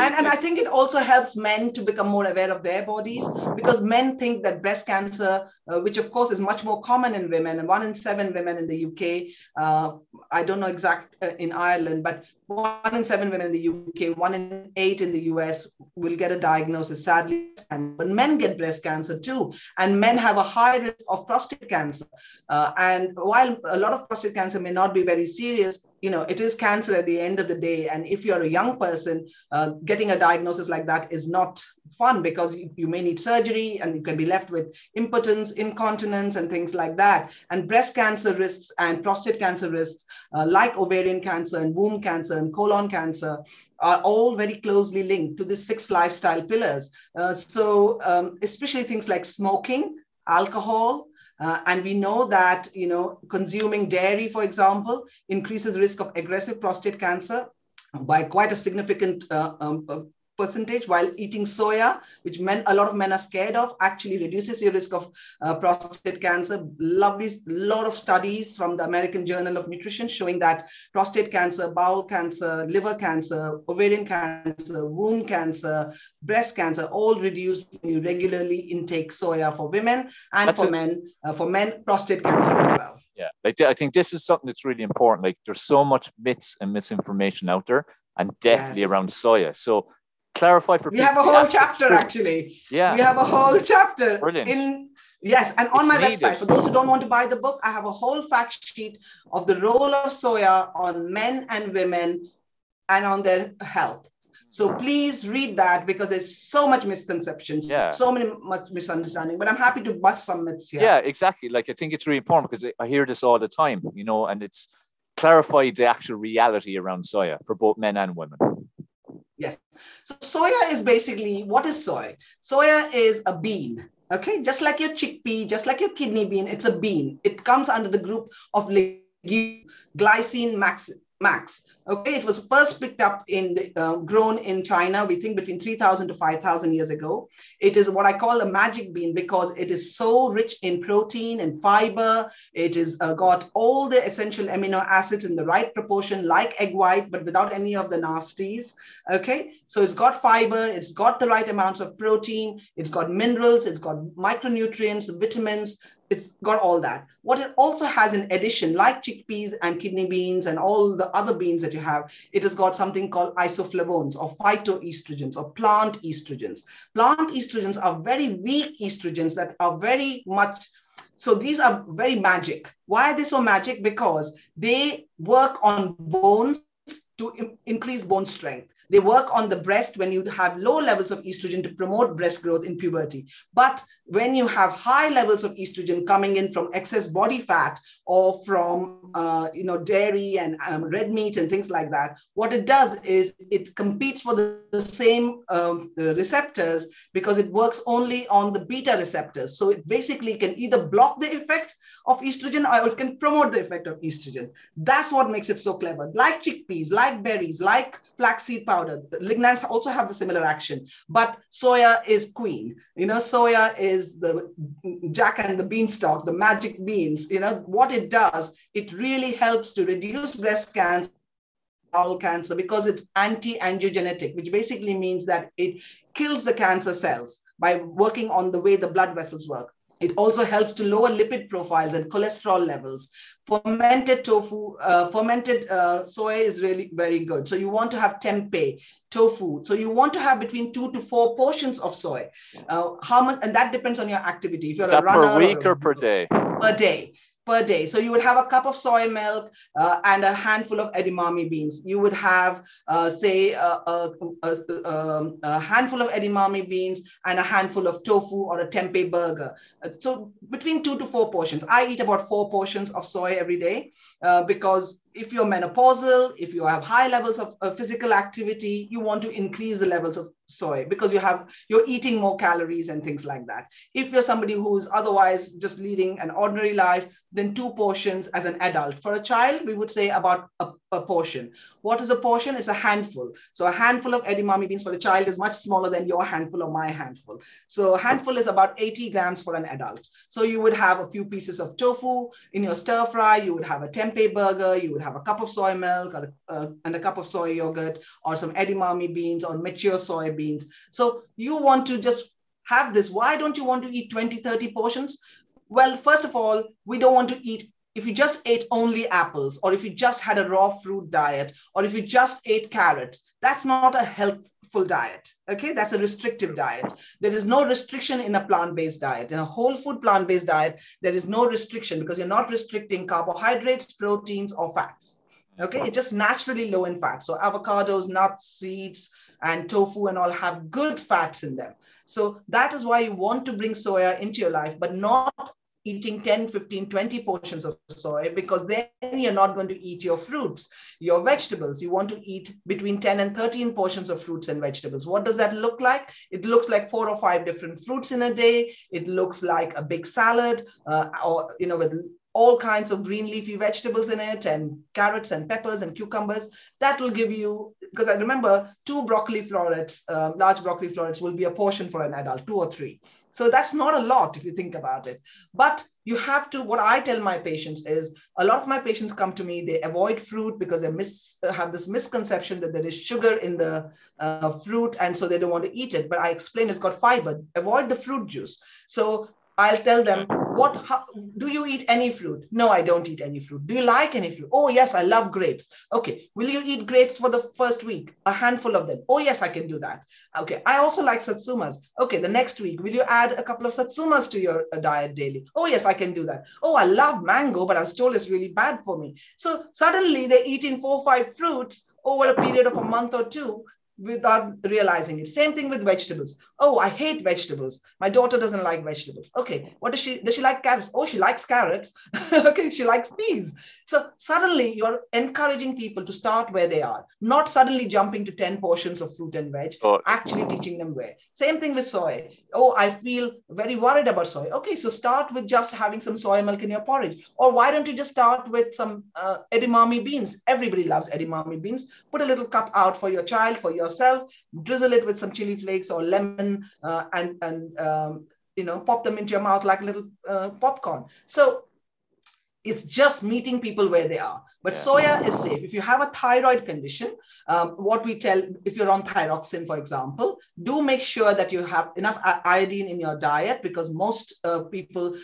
And, and, and I think it also helps men to become more aware of their bodies because men think that breast cancer, uh, which of course is much more common in women, and one in seven women in the UK, uh, I don't know exact uh, in Ireland, but one in seven women in the UK, one in eight in the US will get a diagnosis, sadly. But men get breast cancer too. And men have a high risk of prostate cancer. Uh, and while a lot of prostate cancer may not be very serious, you know, it is cancer at the end of the day. And if you're a young person, uh, getting a diagnosis like that is not fun because you, you may need surgery and you can be left with impotence, incontinence, and things like that. And breast cancer risks and prostate cancer risks, uh, like ovarian cancer and womb cancer and colon cancer, are all very closely linked to the six lifestyle pillars. Uh, so, um, especially things like smoking, alcohol, uh, and we know that you know consuming dairy, for example, increases risk of aggressive prostate cancer by quite a significant uh, um, uh, percentage while eating soya which men a lot of men are scared of actually reduces your risk of uh, prostate cancer. Lovely lot of studies from the american journal of nutrition showing that prostate cancer bowel cancer liver cancer ovarian cancer womb cancer breast cancer all reduced when you regularly intake soya for women and that's for a- men uh, for men prostate cancer as well. Yeah like i think this is something that's really important. Like there's so much myths and misinformation out there and definitely yes. around soya. So clarify for we have a whole chapter actually yeah we have a whole chapter Brilliant. in yes and on it's my needed. website for those who don't want to buy the book i have a whole fact sheet of the role of soya on men and women and on their health so please read that because there's so much misconceptions, yeah. so many much misunderstanding. But I'm happy to bust some myths here. Yeah, exactly. Like I think it's really important because I hear this all the time, you know, and it's clarified the actual reality around soya for both men and women. Yes. So soya is basically what is soy? Soya is a bean. Okay, just like your chickpea, just like your kidney bean, it's a bean. It comes under the group of legume, glycine max, max. Okay, it was first picked up in the, uh, grown in China, we think between 3,000 to 5,000 years ago. It is what I call a magic bean because it is so rich in protein and fiber. It has uh, got all the essential amino acids in the right proportion, like egg white, but without any of the nasties. Okay, so it's got fiber, it's got the right amounts of protein, it's got minerals, it's got micronutrients, vitamins, it's got all that. What it also has in addition, like chickpeas and kidney beans and all the other beans that you have, it has got something called isoflavones or phytoestrogens or plant estrogens. Plant estrogens are very weak estrogens that are very much so these are very magic. Why are they so magic? Because they work on bones to increase bone strength. They work on the breast when you have low levels of estrogen to promote breast growth in puberty. But when you have high levels of estrogen coming in from excess body fat or from uh, you know dairy and um, red meat and things like that, what it does is it competes for the, the same um, receptors because it works only on the beta receptors. So it basically can either block the effect of estrogen or it can promote the effect of estrogen. That's what makes it so clever. Like chickpeas, like berries, like flaxseed powder, lignans also have the similar action. But soya is queen. You know, soya is the jack and the beanstalk, the magic beans. You know, what it does, it really helps to reduce breast cancer bowel cancer because it's anti-angiogenetic, which basically means that it kills the cancer cells by working on the way the blood vessels work. It also helps to lower lipid profiles and cholesterol levels. Fermented tofu, uh, fermented uh, soy is really very good. So you want to have tempeh, tofu. So you want to have between two to four portions of soy. Uh, how much? And that depends on your activity. If you're is a runner, per week or, or per day? Per day per day. So you would have a cup of soy milk uh, and a handful of edamame beans. You would have, uh, say, a, a, a, um, a, handful of edamame beans and a handful of tofu or a tempeh burger. Uh, so between two to four portions. I eat about four portions of soy every day uh, because if you're menopausal, if you have high levels of, physical activity, you want to increase the levels of soy because you have you're eating more calories and things like that. If you're somebody who's otherwise just leading an ordinary life then two portions as an adult. For a child we would say about a, a portion. What is a portion? It's a handful. So a handful of edamame beans for a child is much smaller than your handful or my handful. So a handful is about 80 grams for an adult. So you would have a few pieces of tofu in your stir fry you would have a tempeh burger you would have a cup of soy milk or, uh, and a cup of soy yogurt or some edamame beans or mature soy beans. So you want to just have this. Why don't you want to eat 20, 30 portions? Well, first of all, we don't want to eat if you just ate only apples, or if you just had a raw fruit diet, or if you just ate carrots, that's not a healthful diet. Okay, that's a restrictive diet. There is no restriction in a plant based diet. In a whole food plant based diet, there is no restriction because you're not restricting carbohydrates, proteins, or fats. Okay, it's just naturally low in fat. So, avocados, nuts, seeds, and tofu and all have good fats in them. So that is why you want to bring soya into your life, but not eating 10, 15, 20 portions of soy because then you're not going to eat your fruits, your vegetables. You want to eat between 10 and 13 portions of fruits and vegetables. What does that look like? It looks like four or five different fruits in a day. It looks like a big salad uh, or, you know, with all kinds of green leafy vegetables in it and carrots and peppers and cucumbers. That will give you, because I remember two broccoli florets, uh, large broccoli florets will be a portion for an adult, two or three. So that's not a lot if you think about it. But you have to, what I tell my patients is a lot of my patients come to me, they avoid fruit because they mis, have this misconception that there is sugar in the uh, fruit and so they don't want to eat it. But I explain it's got fiber. Avoid the fruit juice. So I'll tell them, what how, do you eat any fruit? No, I don't eat any fruit. Do you like any fruit? Oh, yes, I love grapes. Okay, will you eat grapes for the first week? A handful of them. Oh, yes, I can do that. Okay, I also like satsumas. Okay, the next week, will you add a couple of satsumas to your uh, diet daily? Oh, yes, I can do that. Oh, I love mango, but I was told it's really bad for me. So suddenly they're eating four or five fruits over a period of a month or two without realizing it. Same thing with vegetables. Oh, I hate vegetables. My daughter doesn't like vegetables. Okay, what does she does she like carrots? Oh, she likes carrots. okay, she likes peas. So suddenly you're encouraging people to start where they are, not suddenly jumping to 10 portions of fruit and veg, oh. actually teaching them where. Same thing with soy. Oh, I feel very worried about soy. Okay, so start with just having some soy milk in your porridge. Or why don't you just start with some uh, edamame beans? Everybody loves edamame beans. Put a little cup out for your child, for yourself, drizzle it with some chili flakes or lemon uh, and, and um, you know, pop them into your mouth like little uh, popcorn. So it's just meeting people where they are. But yeah. soya is safe. If you have a thyroid condition, um, what we tell, if you're on thyroxine, for example, do make sure that you have enough iodine in your diet because most uh, people,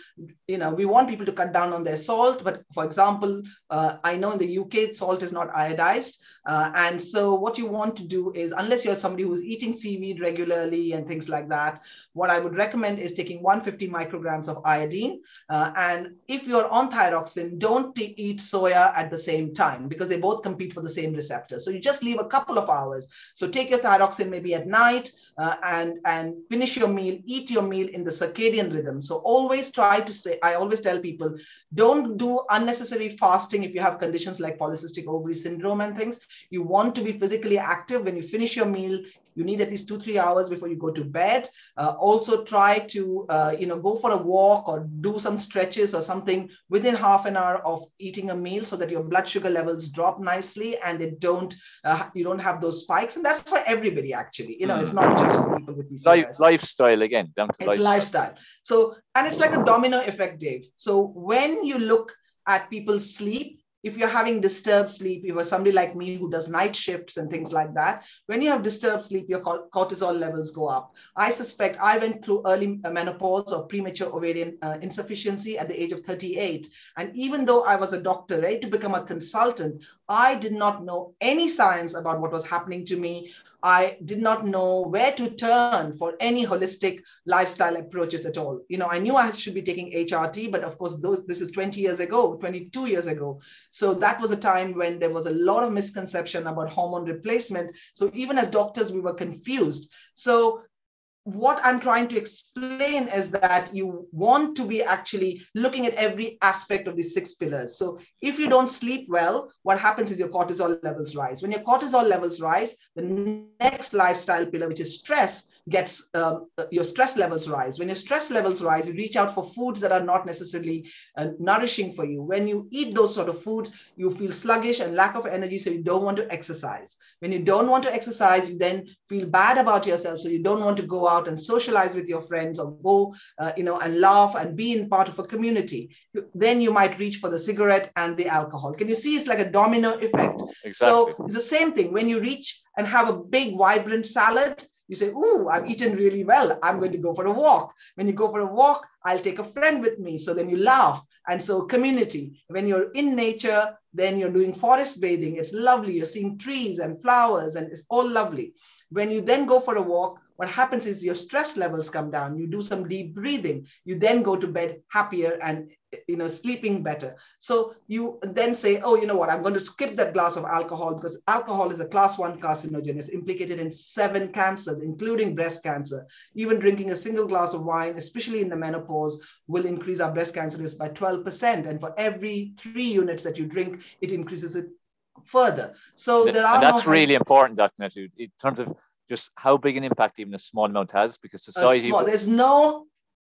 you know, we want people to cut down on their salt. But for example, uh, I know in the UK, salt is not iodized. Uh, and so what you want to do is, unless you're somebody who's eating seaweed regularly and things like that, what I would recommend is taking 150 micrograms of iodine. Uh, and if you're on thyroxine, don't eat soya at the same same time because they both compete for the same receptor. So you just leave a couple of hours. So take your thyroxine maybe at night uh, and, and finish your meal, eat your meal in the circadian rhythm. So always try to say, I always tell people, don't do unnecessary fasting if you have conditions like polycystic ovary syndrome and things. You want to be physically active. When you finish your meal you need at least two three hours before you go to bed. Uh, also try to uh, you know go for a walk or do some stretches or something within half an hour of eating a meal so that your blood sugar levels drop nicely and they don't uh, you don't have those spikes. And that's for everybody actually. You know it's not just for people with these Life, lifestyle again down to it's lifestyle. lifestyle. So and it's like a domino effect dave. So when you look at people's sleep if you're having disturbed sleep, if you're somebody like me who does night shifts and things like that, when you have disturbed sleep, your cortisol levels go up. I suspect I went through early menopause or premature ovarian uh, insufficiency at the age of 38. And even though I was a doctor, ready to become a consultant, I did not know any science about what was happening to me. I did not know where to turn for any holistic lifestyle approaches at all. You know, I knew I should be taking HRT, but of course, those this is 20 years ago, 22 years ago. So that was a time when there was a lot of misconception about hormone replacement. So even as doctors, we were confused. So what I'm trying to explain is that you want to be actually looking at every aspect of these six pillars. So if you don't sleep well, what happens is your cortisol levels rise. When your cortisol levels rise, the next lifestyle pillar, which is stress, gets um, your stress levels rise. When your stress levels rise, you reach out for foods that are not necessarily uh, nourishing for you. When you eat those sort of foods, you feel sluggish and lack of energy, so you don't want to exercise. When you don't want to exercise, you then feel bad about yourself, so you don't want to go out and socialize with your friends or go, uh, you know, and laugh and be in part of a community. Then you might reach for the cigarette and the alcohol. Can you see it's like a domino effect? Exactly. So it's the same thing. When you reach and have a big, vibrant salad, you say, Ooh, I've eaten really well. I'm going to go for a walk. When you go for a walk, I'll take a friend with me. So then you laugh. And so, community. When you're in nature, then you're doing forest bathing. It's lovely. You're seeing trees and flowers, and it's all lovely. When you then go for a walk, what happens is your stress levels come down. You do some deep breathing. You then go to bed happier and you know sleeping better. So you then say oh you know what? I'm going to skip that glass of alcohol because alcohol is a class 1 carcinogen it's implicated in seven cancers including breast cancer. Even drinking a single glass of wine especially in the menopause will increase our breast cancer risk by 12% and for every 3 units that you drink it increases it further. So there are and that's no really important dr. Nitu, in terms of just how big an impact even a small amount has because society small, there's no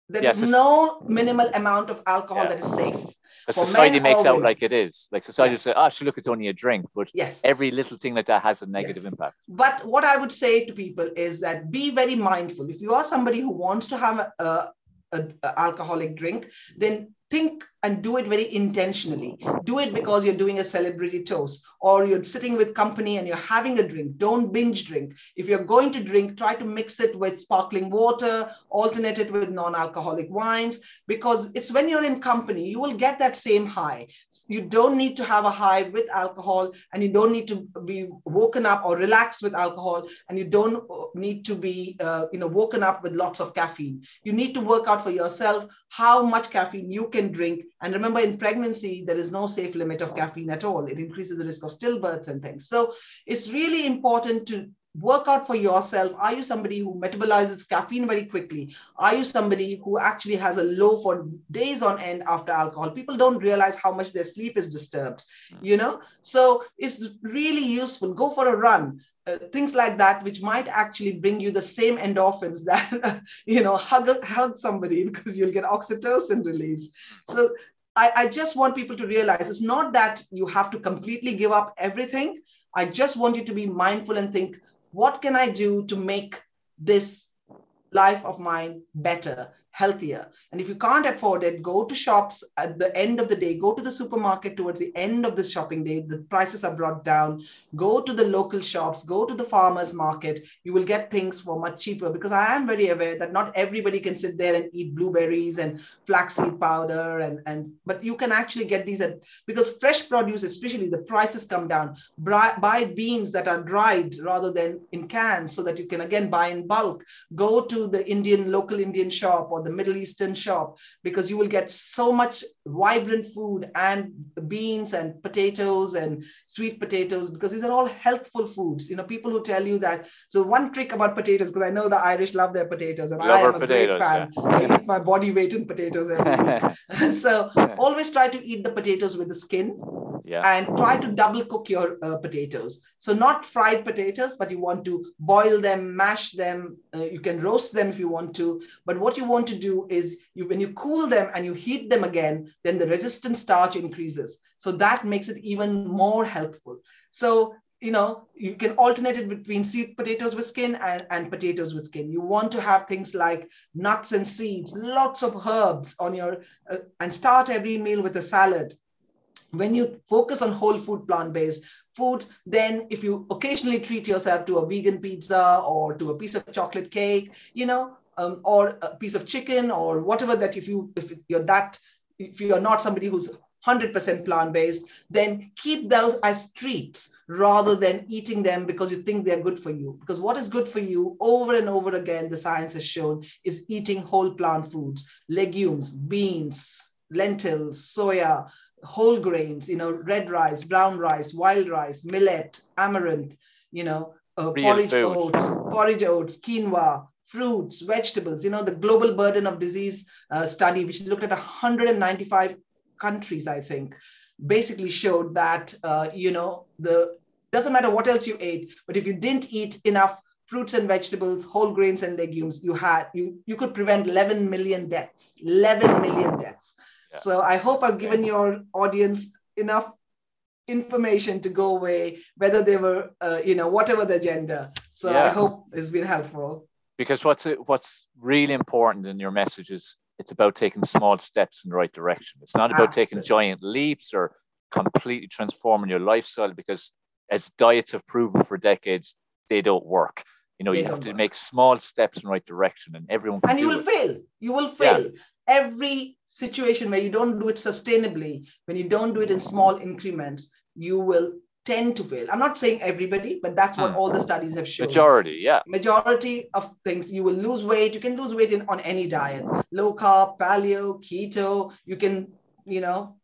there Yes, is no minimal amount of alcohol Yeah. that is safe. But society makes out women. like it is. Like society Yes. say, oh, sure, look, it's only a drink. But Yes. every little thing like that has a negative Yes. impact. But what I would say to people is that be very mindful. If you are somebody who wants to have a, a- a alcoholic drink, then think and do it very intentionally. Do it because you're doing a celebrity toast or you're sitting with company and you're having a drink. Don't binge drink. If you're going to drink, try to mix it with sparkling water, alternate it with non alcoholic wines, because it's when you're in company, you will get that same high. You don't need to have a high with alcohol and you don't need to be woken up or relaxed with alcohol and you don't need to be uh, you know woken up with lots of caffeine you need to work out for yourself how much caffeine you can drink. And remember in pregnancy there is no safe limit of caffeine at all. It increases the risk of stillbirths and things. So it's really important to work out for yourself. Are you somebody who metabolizes caffeine very quickly? Are you somebody who actually has a low for days on end after alcohol? People don't realize how much their sleep is disturbed hmm. you know? So it's really useful. Go for a run Uh, things like that which might actually bring you the same endorphins that you know hug hug somebody because you'll get oxytocin release. So I, I just want people to realize it's not that you have to completely give up everything. I just want you to be mindful and think what can i do to make this life of mine better healthier. And if you can't afford it, go to shops at the end of the day, go to the supermarket towards the end of the shopping day. The prices are brought down. Go to the local shops, go to the farmers market. You will get things for much cheaper because I am very aware that not everybody can sit there and eat blueberries and flaxseed powder and and but you can actually get these at because fresh produce, especially the prices come down. Buy, buy beans that are dried rather than in cans so that you can again buy in bulk. Go to the Indian local Indian shop or the Middle Eastern shop because you will get so much vibrant food and beans and potatoes and sweet potatoes because these are all healthful foods. You know, people who tell you that. So one trick about potatoes, because I know the Irish love their potatoes and Love I am a potatoes, great fan. I eat my body weight in potatoes every week. so always try to eat the potatoes with the skin yeah. and try to double cook your uh, potatoes. So not fried potatoes, but you want to boil them, mash them. Uh, you can roast them if you want to. But what you want to do is you, when you cool them and you heat them again, then the resistant starch increases. So that makes it even more healthful. So you know you can alternate it between sweet potatoes with skin and, and potatoes with skin you want to have things like nuts and seeds lots of herbs on your uh, and start every meal with a salad when you focus on whole food plant-based foods then if you occasionally treat yourself to a vegan pizza or to a piece of chocolate cake you know um, or a piece of chicken or whatever that if you if you're that if you're not somebody who's 100% plant-based then keep those as treats rather than eating them because you think they're good for you. Because what is good for you over and over again the science has shown is eating whole plant foods legumes beans lentils soya whole grains, you know, red rice, brown rice, wild rice, millet, amaranth, you know, uh, porridge food. oats, porridge oats, quinoa, fruits, vegetables. You know, the global burden of disease uh, study, which looked at 195 countries, I think, basically showed that, uh, you know, the doesn't matter what else you ate, but if you didn't eat enough fruits and vegetables, whole grains and legumes, you had you you could prevent 11 million deaths. 11 million deaths. Yeah. So I hope I've given your audience enough information to go away, whether they were, uh, you know, whatever the gender. So yeah. I hope it's been helpful. Because what's what's really important in your message is it's about taking small steps in the right direction. It's not about Absolutely. taking giant leaps or completely transforming your lifestyle because as diets have proven for decades, they don't work. You know, they you have to work. make small steps in the right direction and everyone And you will it. fail. You will fail. Yeah. Every situation where you don't do it sustainably, when you don't do it in small increments, you will tend to fail. I'm not saying everybody, but that's what hmm. all the studies have shown. Majority, yeah. Majority of things you will lose weight. You can lose weight in, on any diet, low carb, paleo, keto. You can, you know,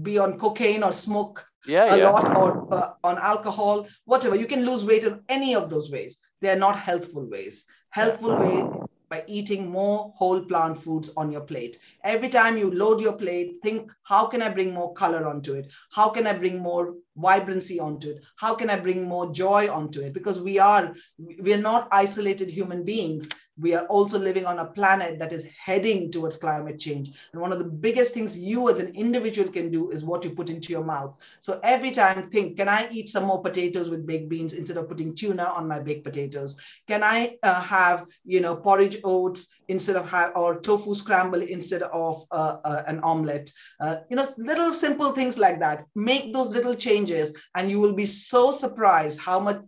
be on cocaine or smoke yeah, a yeah. lot or uh, on alcohol, whatever. You can lose weight in any of those ways. They are not healthful ways. Healthful way by eating more whole plant foods on your plate. Every time you load your plate, think, how can I bring more color onto it? How can I bring more vibrancy onto it? How can I bring more joy onto it? Because we are, we are not isolated human beings we are also living on a planet that is heading towards climate change. And one of the biggest things you as an individual can do is what you put into your mouth. So every time think, can I eat some more potatoes with baked beans instead of putting tuna on my baked potatoes? Can I uh, have, you know, porridge oats instead of have, or tofu scramble instead of uh, uh, an omelette? Uh, you know, little simple things like that. Make those little changes and you will be so surprised how much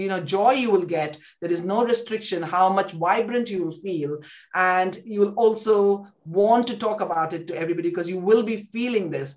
you know joy you will get. There is no restriction how much vibrant you will feel. And you will also want to talk about it to everybody because you will be feeling this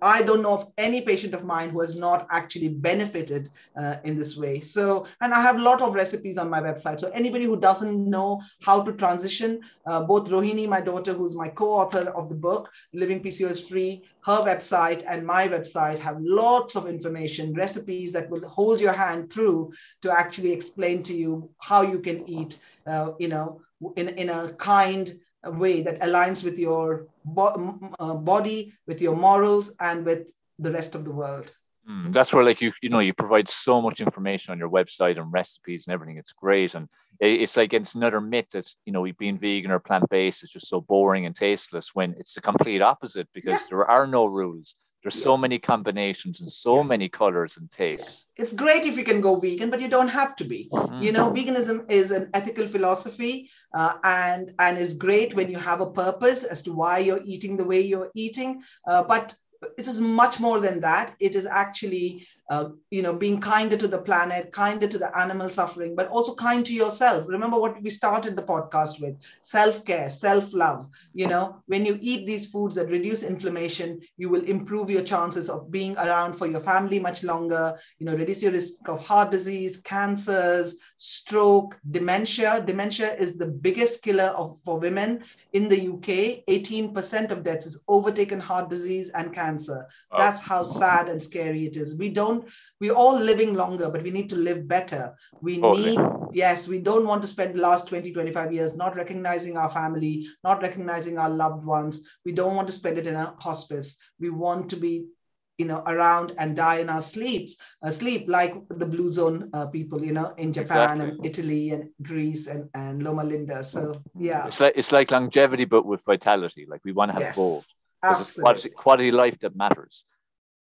I don't know of any patient of mine who has not actually benefited uh, in this way. So, and I have a lot of recipes on my website. So, anybody who doesn't know how to transition, uh, both Rohini, my daughter, who's my co author of the book, Living PCOS Free, her website and my website have lots of information, recipes that will hold your hand through to actually explain to you how you can eat, uh, you know, in, in a kind, way that aligns with your bo- uh, body, with your morals, and with the rest of the world. Mm, that's where, like you, you know, you provide so much information on your website and recipes and everything. It's great, and it's like it's another myth that you know, being vegan or plant based is just so boring and tasteless. When it's the complete opposite, because yeah. there are no rules. There's so many combinations and so yes. many colors and tastes. It's great if you can go vegan, but you don't have to be. Mm-hmm. You know, veganism is an ethical philosophy, uh, and and is great when you have a purpose as to why you're eating the way you're eating. Uh, but it is much more than that. It is actually uh, you know, being kinder to the planet, kinder to the animal suffering, but also kind to yourself. Remember what we started the podcast with self care, self love. You know, when you eat these foods that reduce inflammation, you will improve your chances of being around for your family much longer, you know, reduce your risk of heart disease, cancers, stroke, dementia. Dementia is the biggest killer of, for women in the UK. 18% of deaths is overtaken heart disease and cancer. That's how sad and scary it is. We don't we're all living longer, but we need to live better. We need, yes, we don't want to spend the last 20, 25 years not recognizing our family, not recognizing our loved ones. We don't want to spend it in a hospice. We want to be you know around and die in our sleeps uh, sleep like the blue zone uh, people you know in japan exactly. and italy and greece and, and loma linda so yeah it's like it's like longevity but with vitality like we want to have yes, both it's quality, quality life that matters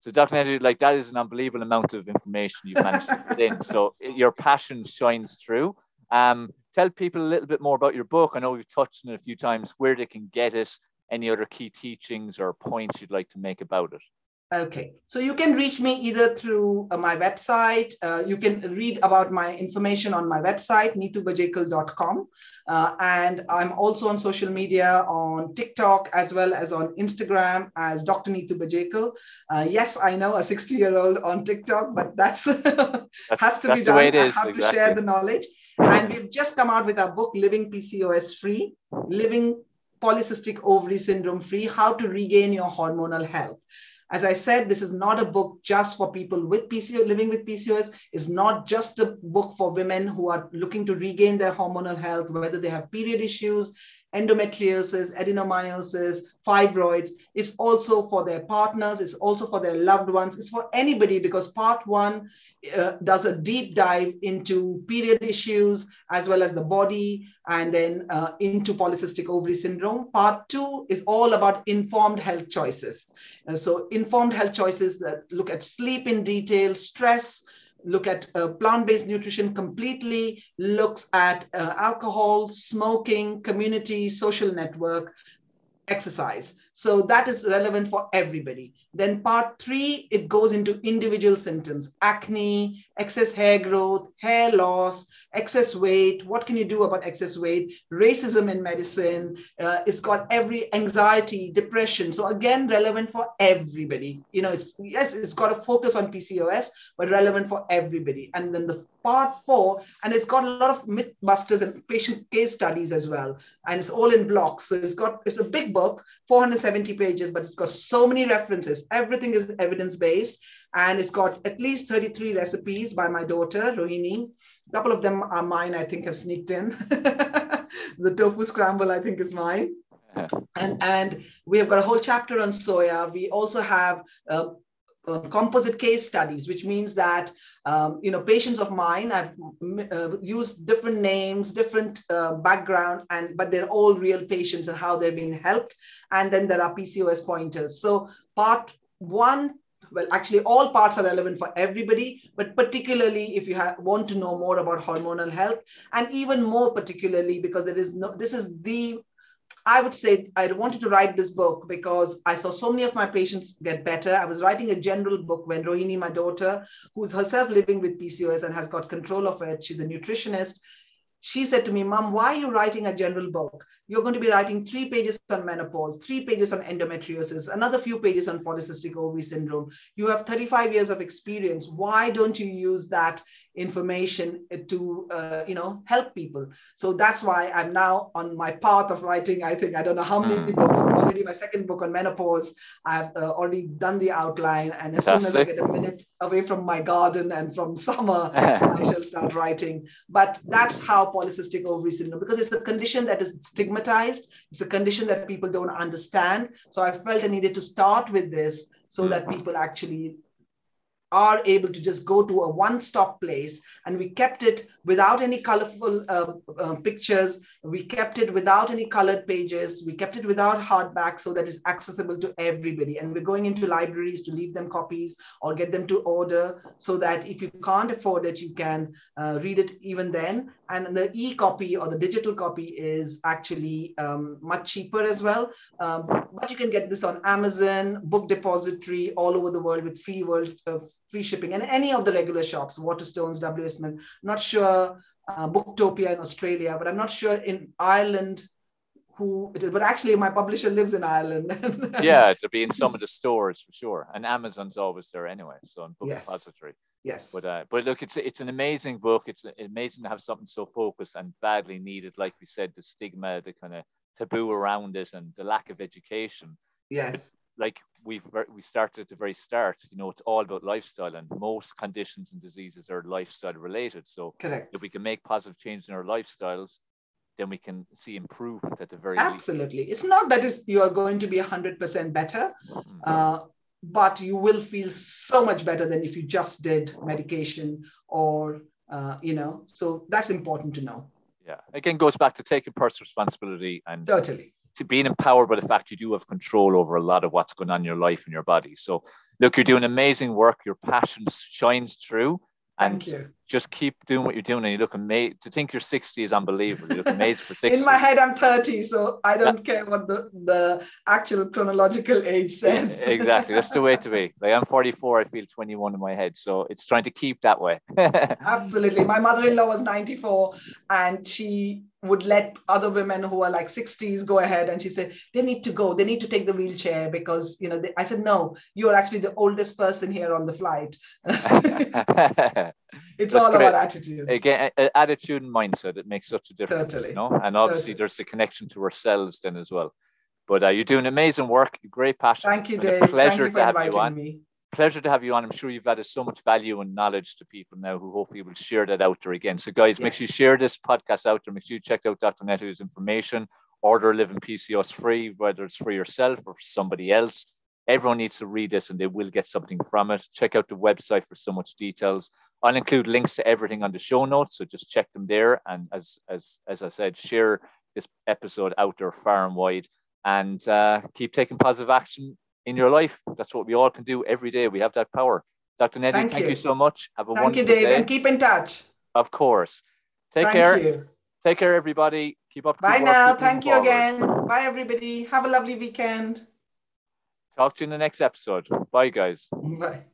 so documentary like that is an unbelievable amount of information you've managed to put in. So your passion shines through. Um, tell people a little bit more about your book. I know we've touched on it a few times, where they can get it, any other key teachings or points you'd like to make about it. Okay, so you can reach me either through uh, my website. Uh, you can read about my information on my website, nitubajekal.com. Uh, and I'm also on social media on TikTok as well as on Instagram as Dr. Nitu Bajekal. Uh, yes, I know a 60 year old on TikTok, but that's, that's has to be done. the I have exactly. to share the knowledge. And we've just come out with our book, Living PCOS Free, Living Polycystic Ovary Syndrome Free How to Regain Your Hormonal Health. As I said, this is not a book just for people with PCOS, living with PCOS. It's not just a book for women who are looking to regain their hormonal health, whether they have period issues, endometriosis, adenomyosis, fibroids. It's also for their partners. It's also for their loved ones. It's for anybody because part one uh, does a deep dive into period issues as well as the body and then uh, into polycystic ovary syndrome. Part two is all about informed health choices. And so informed health choices that look at sleep in detail, stress, look at uh, plant-based nutrition completely, looks at uh, alcohol, smoking, community, social network, exercise. So that is relevant for everybody. Then part three, it goes into individual symptoms, acne, excess hair growth, hair loss, excess weight. What can you do about excess weight? Racism in medicine. Uh, it's got every anxiety, depression. So again, relevant for everybody. You know, it's yes, it's got a focus on PCOS, but relevant for everybody. And then the part four, and it's got a lot of myth busters and patient case studies as well. And it's all in blocks. So it's got it's a big book, 470 pages, but it's got so many references. Everything is evidence-based. And it's got at least 33 recipes by my daughter, Rohini. A couple of them are mine, I think have sneaked in. the tofu scramble, I think, is mine. And, and we have got a whole chapter on soya. We also have uh, uh, composite case studies, which means that um, you know patients of mine I've uh, used different names, different uh, background, and but they're all real patients and how they're being helped. And then there are PCOS pointers. So part one. Well, actually, all parts are relevant for everybody, but particularly if you want to know more about hormonal health, and even more particularly because it is no, this is the I would say I wanted to write this book because I saw so many of my patients get better. I was writing a general book when Rohini, my daughter, who's herself living with PCOS and has got control of it, she's a nutritionist. She said to me, Mom, why are you writing a general book? You're going to be writing three pages on menopause, three pages on endometriosis, another few pages on polycystic ovary syndrome. You have 35 years of experience. Why don't you use that information to uh, you know help people so that's why i'm now on my path of writing i think i don't know how many mm. books already my second book on menopause i've uh, already done the outline and as Fantastic. soon as i get a minute away from my garden and from summer i shall start writing but that's how polycystic ovary syndrome because it's a condition that is stigmatized it's a condition that people don't understand so i felt i needed to start with this so mm. that people actually are able to just go to a one-stop place and we kept it without any colorful uh, uh, pictures. We kept it without any colored pages. We kept it without hardback so that it's accessible to everybody. And we're going into libraries to leave them copies or get them to order so that if you can't afford it you can uh, read it even then. And the e-copy or the digital copy is actually um, much cheaper as well. Um, but you can get this on amazon book depository all over the world with free world free shipping and any of the regular shops, Waterstones, W. Smith. Not sure uh, Booktopia in Australia, but I'm not sure in Ireland who it is. But actually, my publisher lives in Ireland. yeah, to be in some of the stores for sure, and Amazon's always there anyway. So in Book yes. Depository. Yes. But uh, but look, it's it's an amazing book. It's amazing to have something so focused and badly needed. Like we said, the stigma, the kind of taboo around it, and the lack of education. Yes like we've we started at the very start you know it's all about lifestyle and most conditions and diseases are lifestyle related so Correct. if we can make positive change in our lifestyles then we can see improvement at the very absolutely least. it's not that is you are going to be 100% better mm-hmm. uh, but you will feel so much better than if you just did medication or uh, you know so that's important to know yeah again goes back to taking personal responsibility and totally to being empowered by the fact you do have control over a lot of what's going on in your life and your body. So, look, you're doing amazing work. Your passion shines through. And Thank you. Just keep doing what you're doing, and you look amazing. To think you're 60 is unbelievable. You look amazing for 60. In my head, I'm 30, so I don't care what the, the actual chronological age says. exactly, that's the way to be. Like I'm 44, I feel 21 in my head, so it's trying to keep that way. Absolutely. My mother-in-law was 94, and she would let other women who are like 60s go ahead and she said they need to go they need to take the wheelchair because you know they, i said no you're actually the oldest person here on the flight it's all about attitude again attitude and mindset it makes such a difference totally. you know and obviously totally. there's a connection to ourselves then as well But uh, you're doing amazing work, great passion. Thank you, Dave. pleasure Thank you to have you on. me. Pleasure to have you on. I'm sure you've added so much value and knowledge to people now who hopefully will share that out there again. So, guys, make sure you share this podcast out there. Make sure you check out Dr. Nitu's information. Order Living PCOS free, whether it's for yourself or for somebody else. Everyone needs to read this and they will get something from it. Check out the website for so much details. I'll include links to everything on the show notes, so just check them there. And as as as I said, share this episode out there far and wide, and uh, keep taking positive action in your life. That's what we all can do every day. We have that power. Dr. Nitu, Thank thank, you. you. so much. Have a wonderful day. Thank you, wonderful Dave, day. and keep in touch. of course. Take Thank care. you. Take care, everybody. Keep up. Bye now. Thank you forward. again. Bye, everybody. Have a lovely weekend. Talk to you in the next episode. Bye, guys. Bye.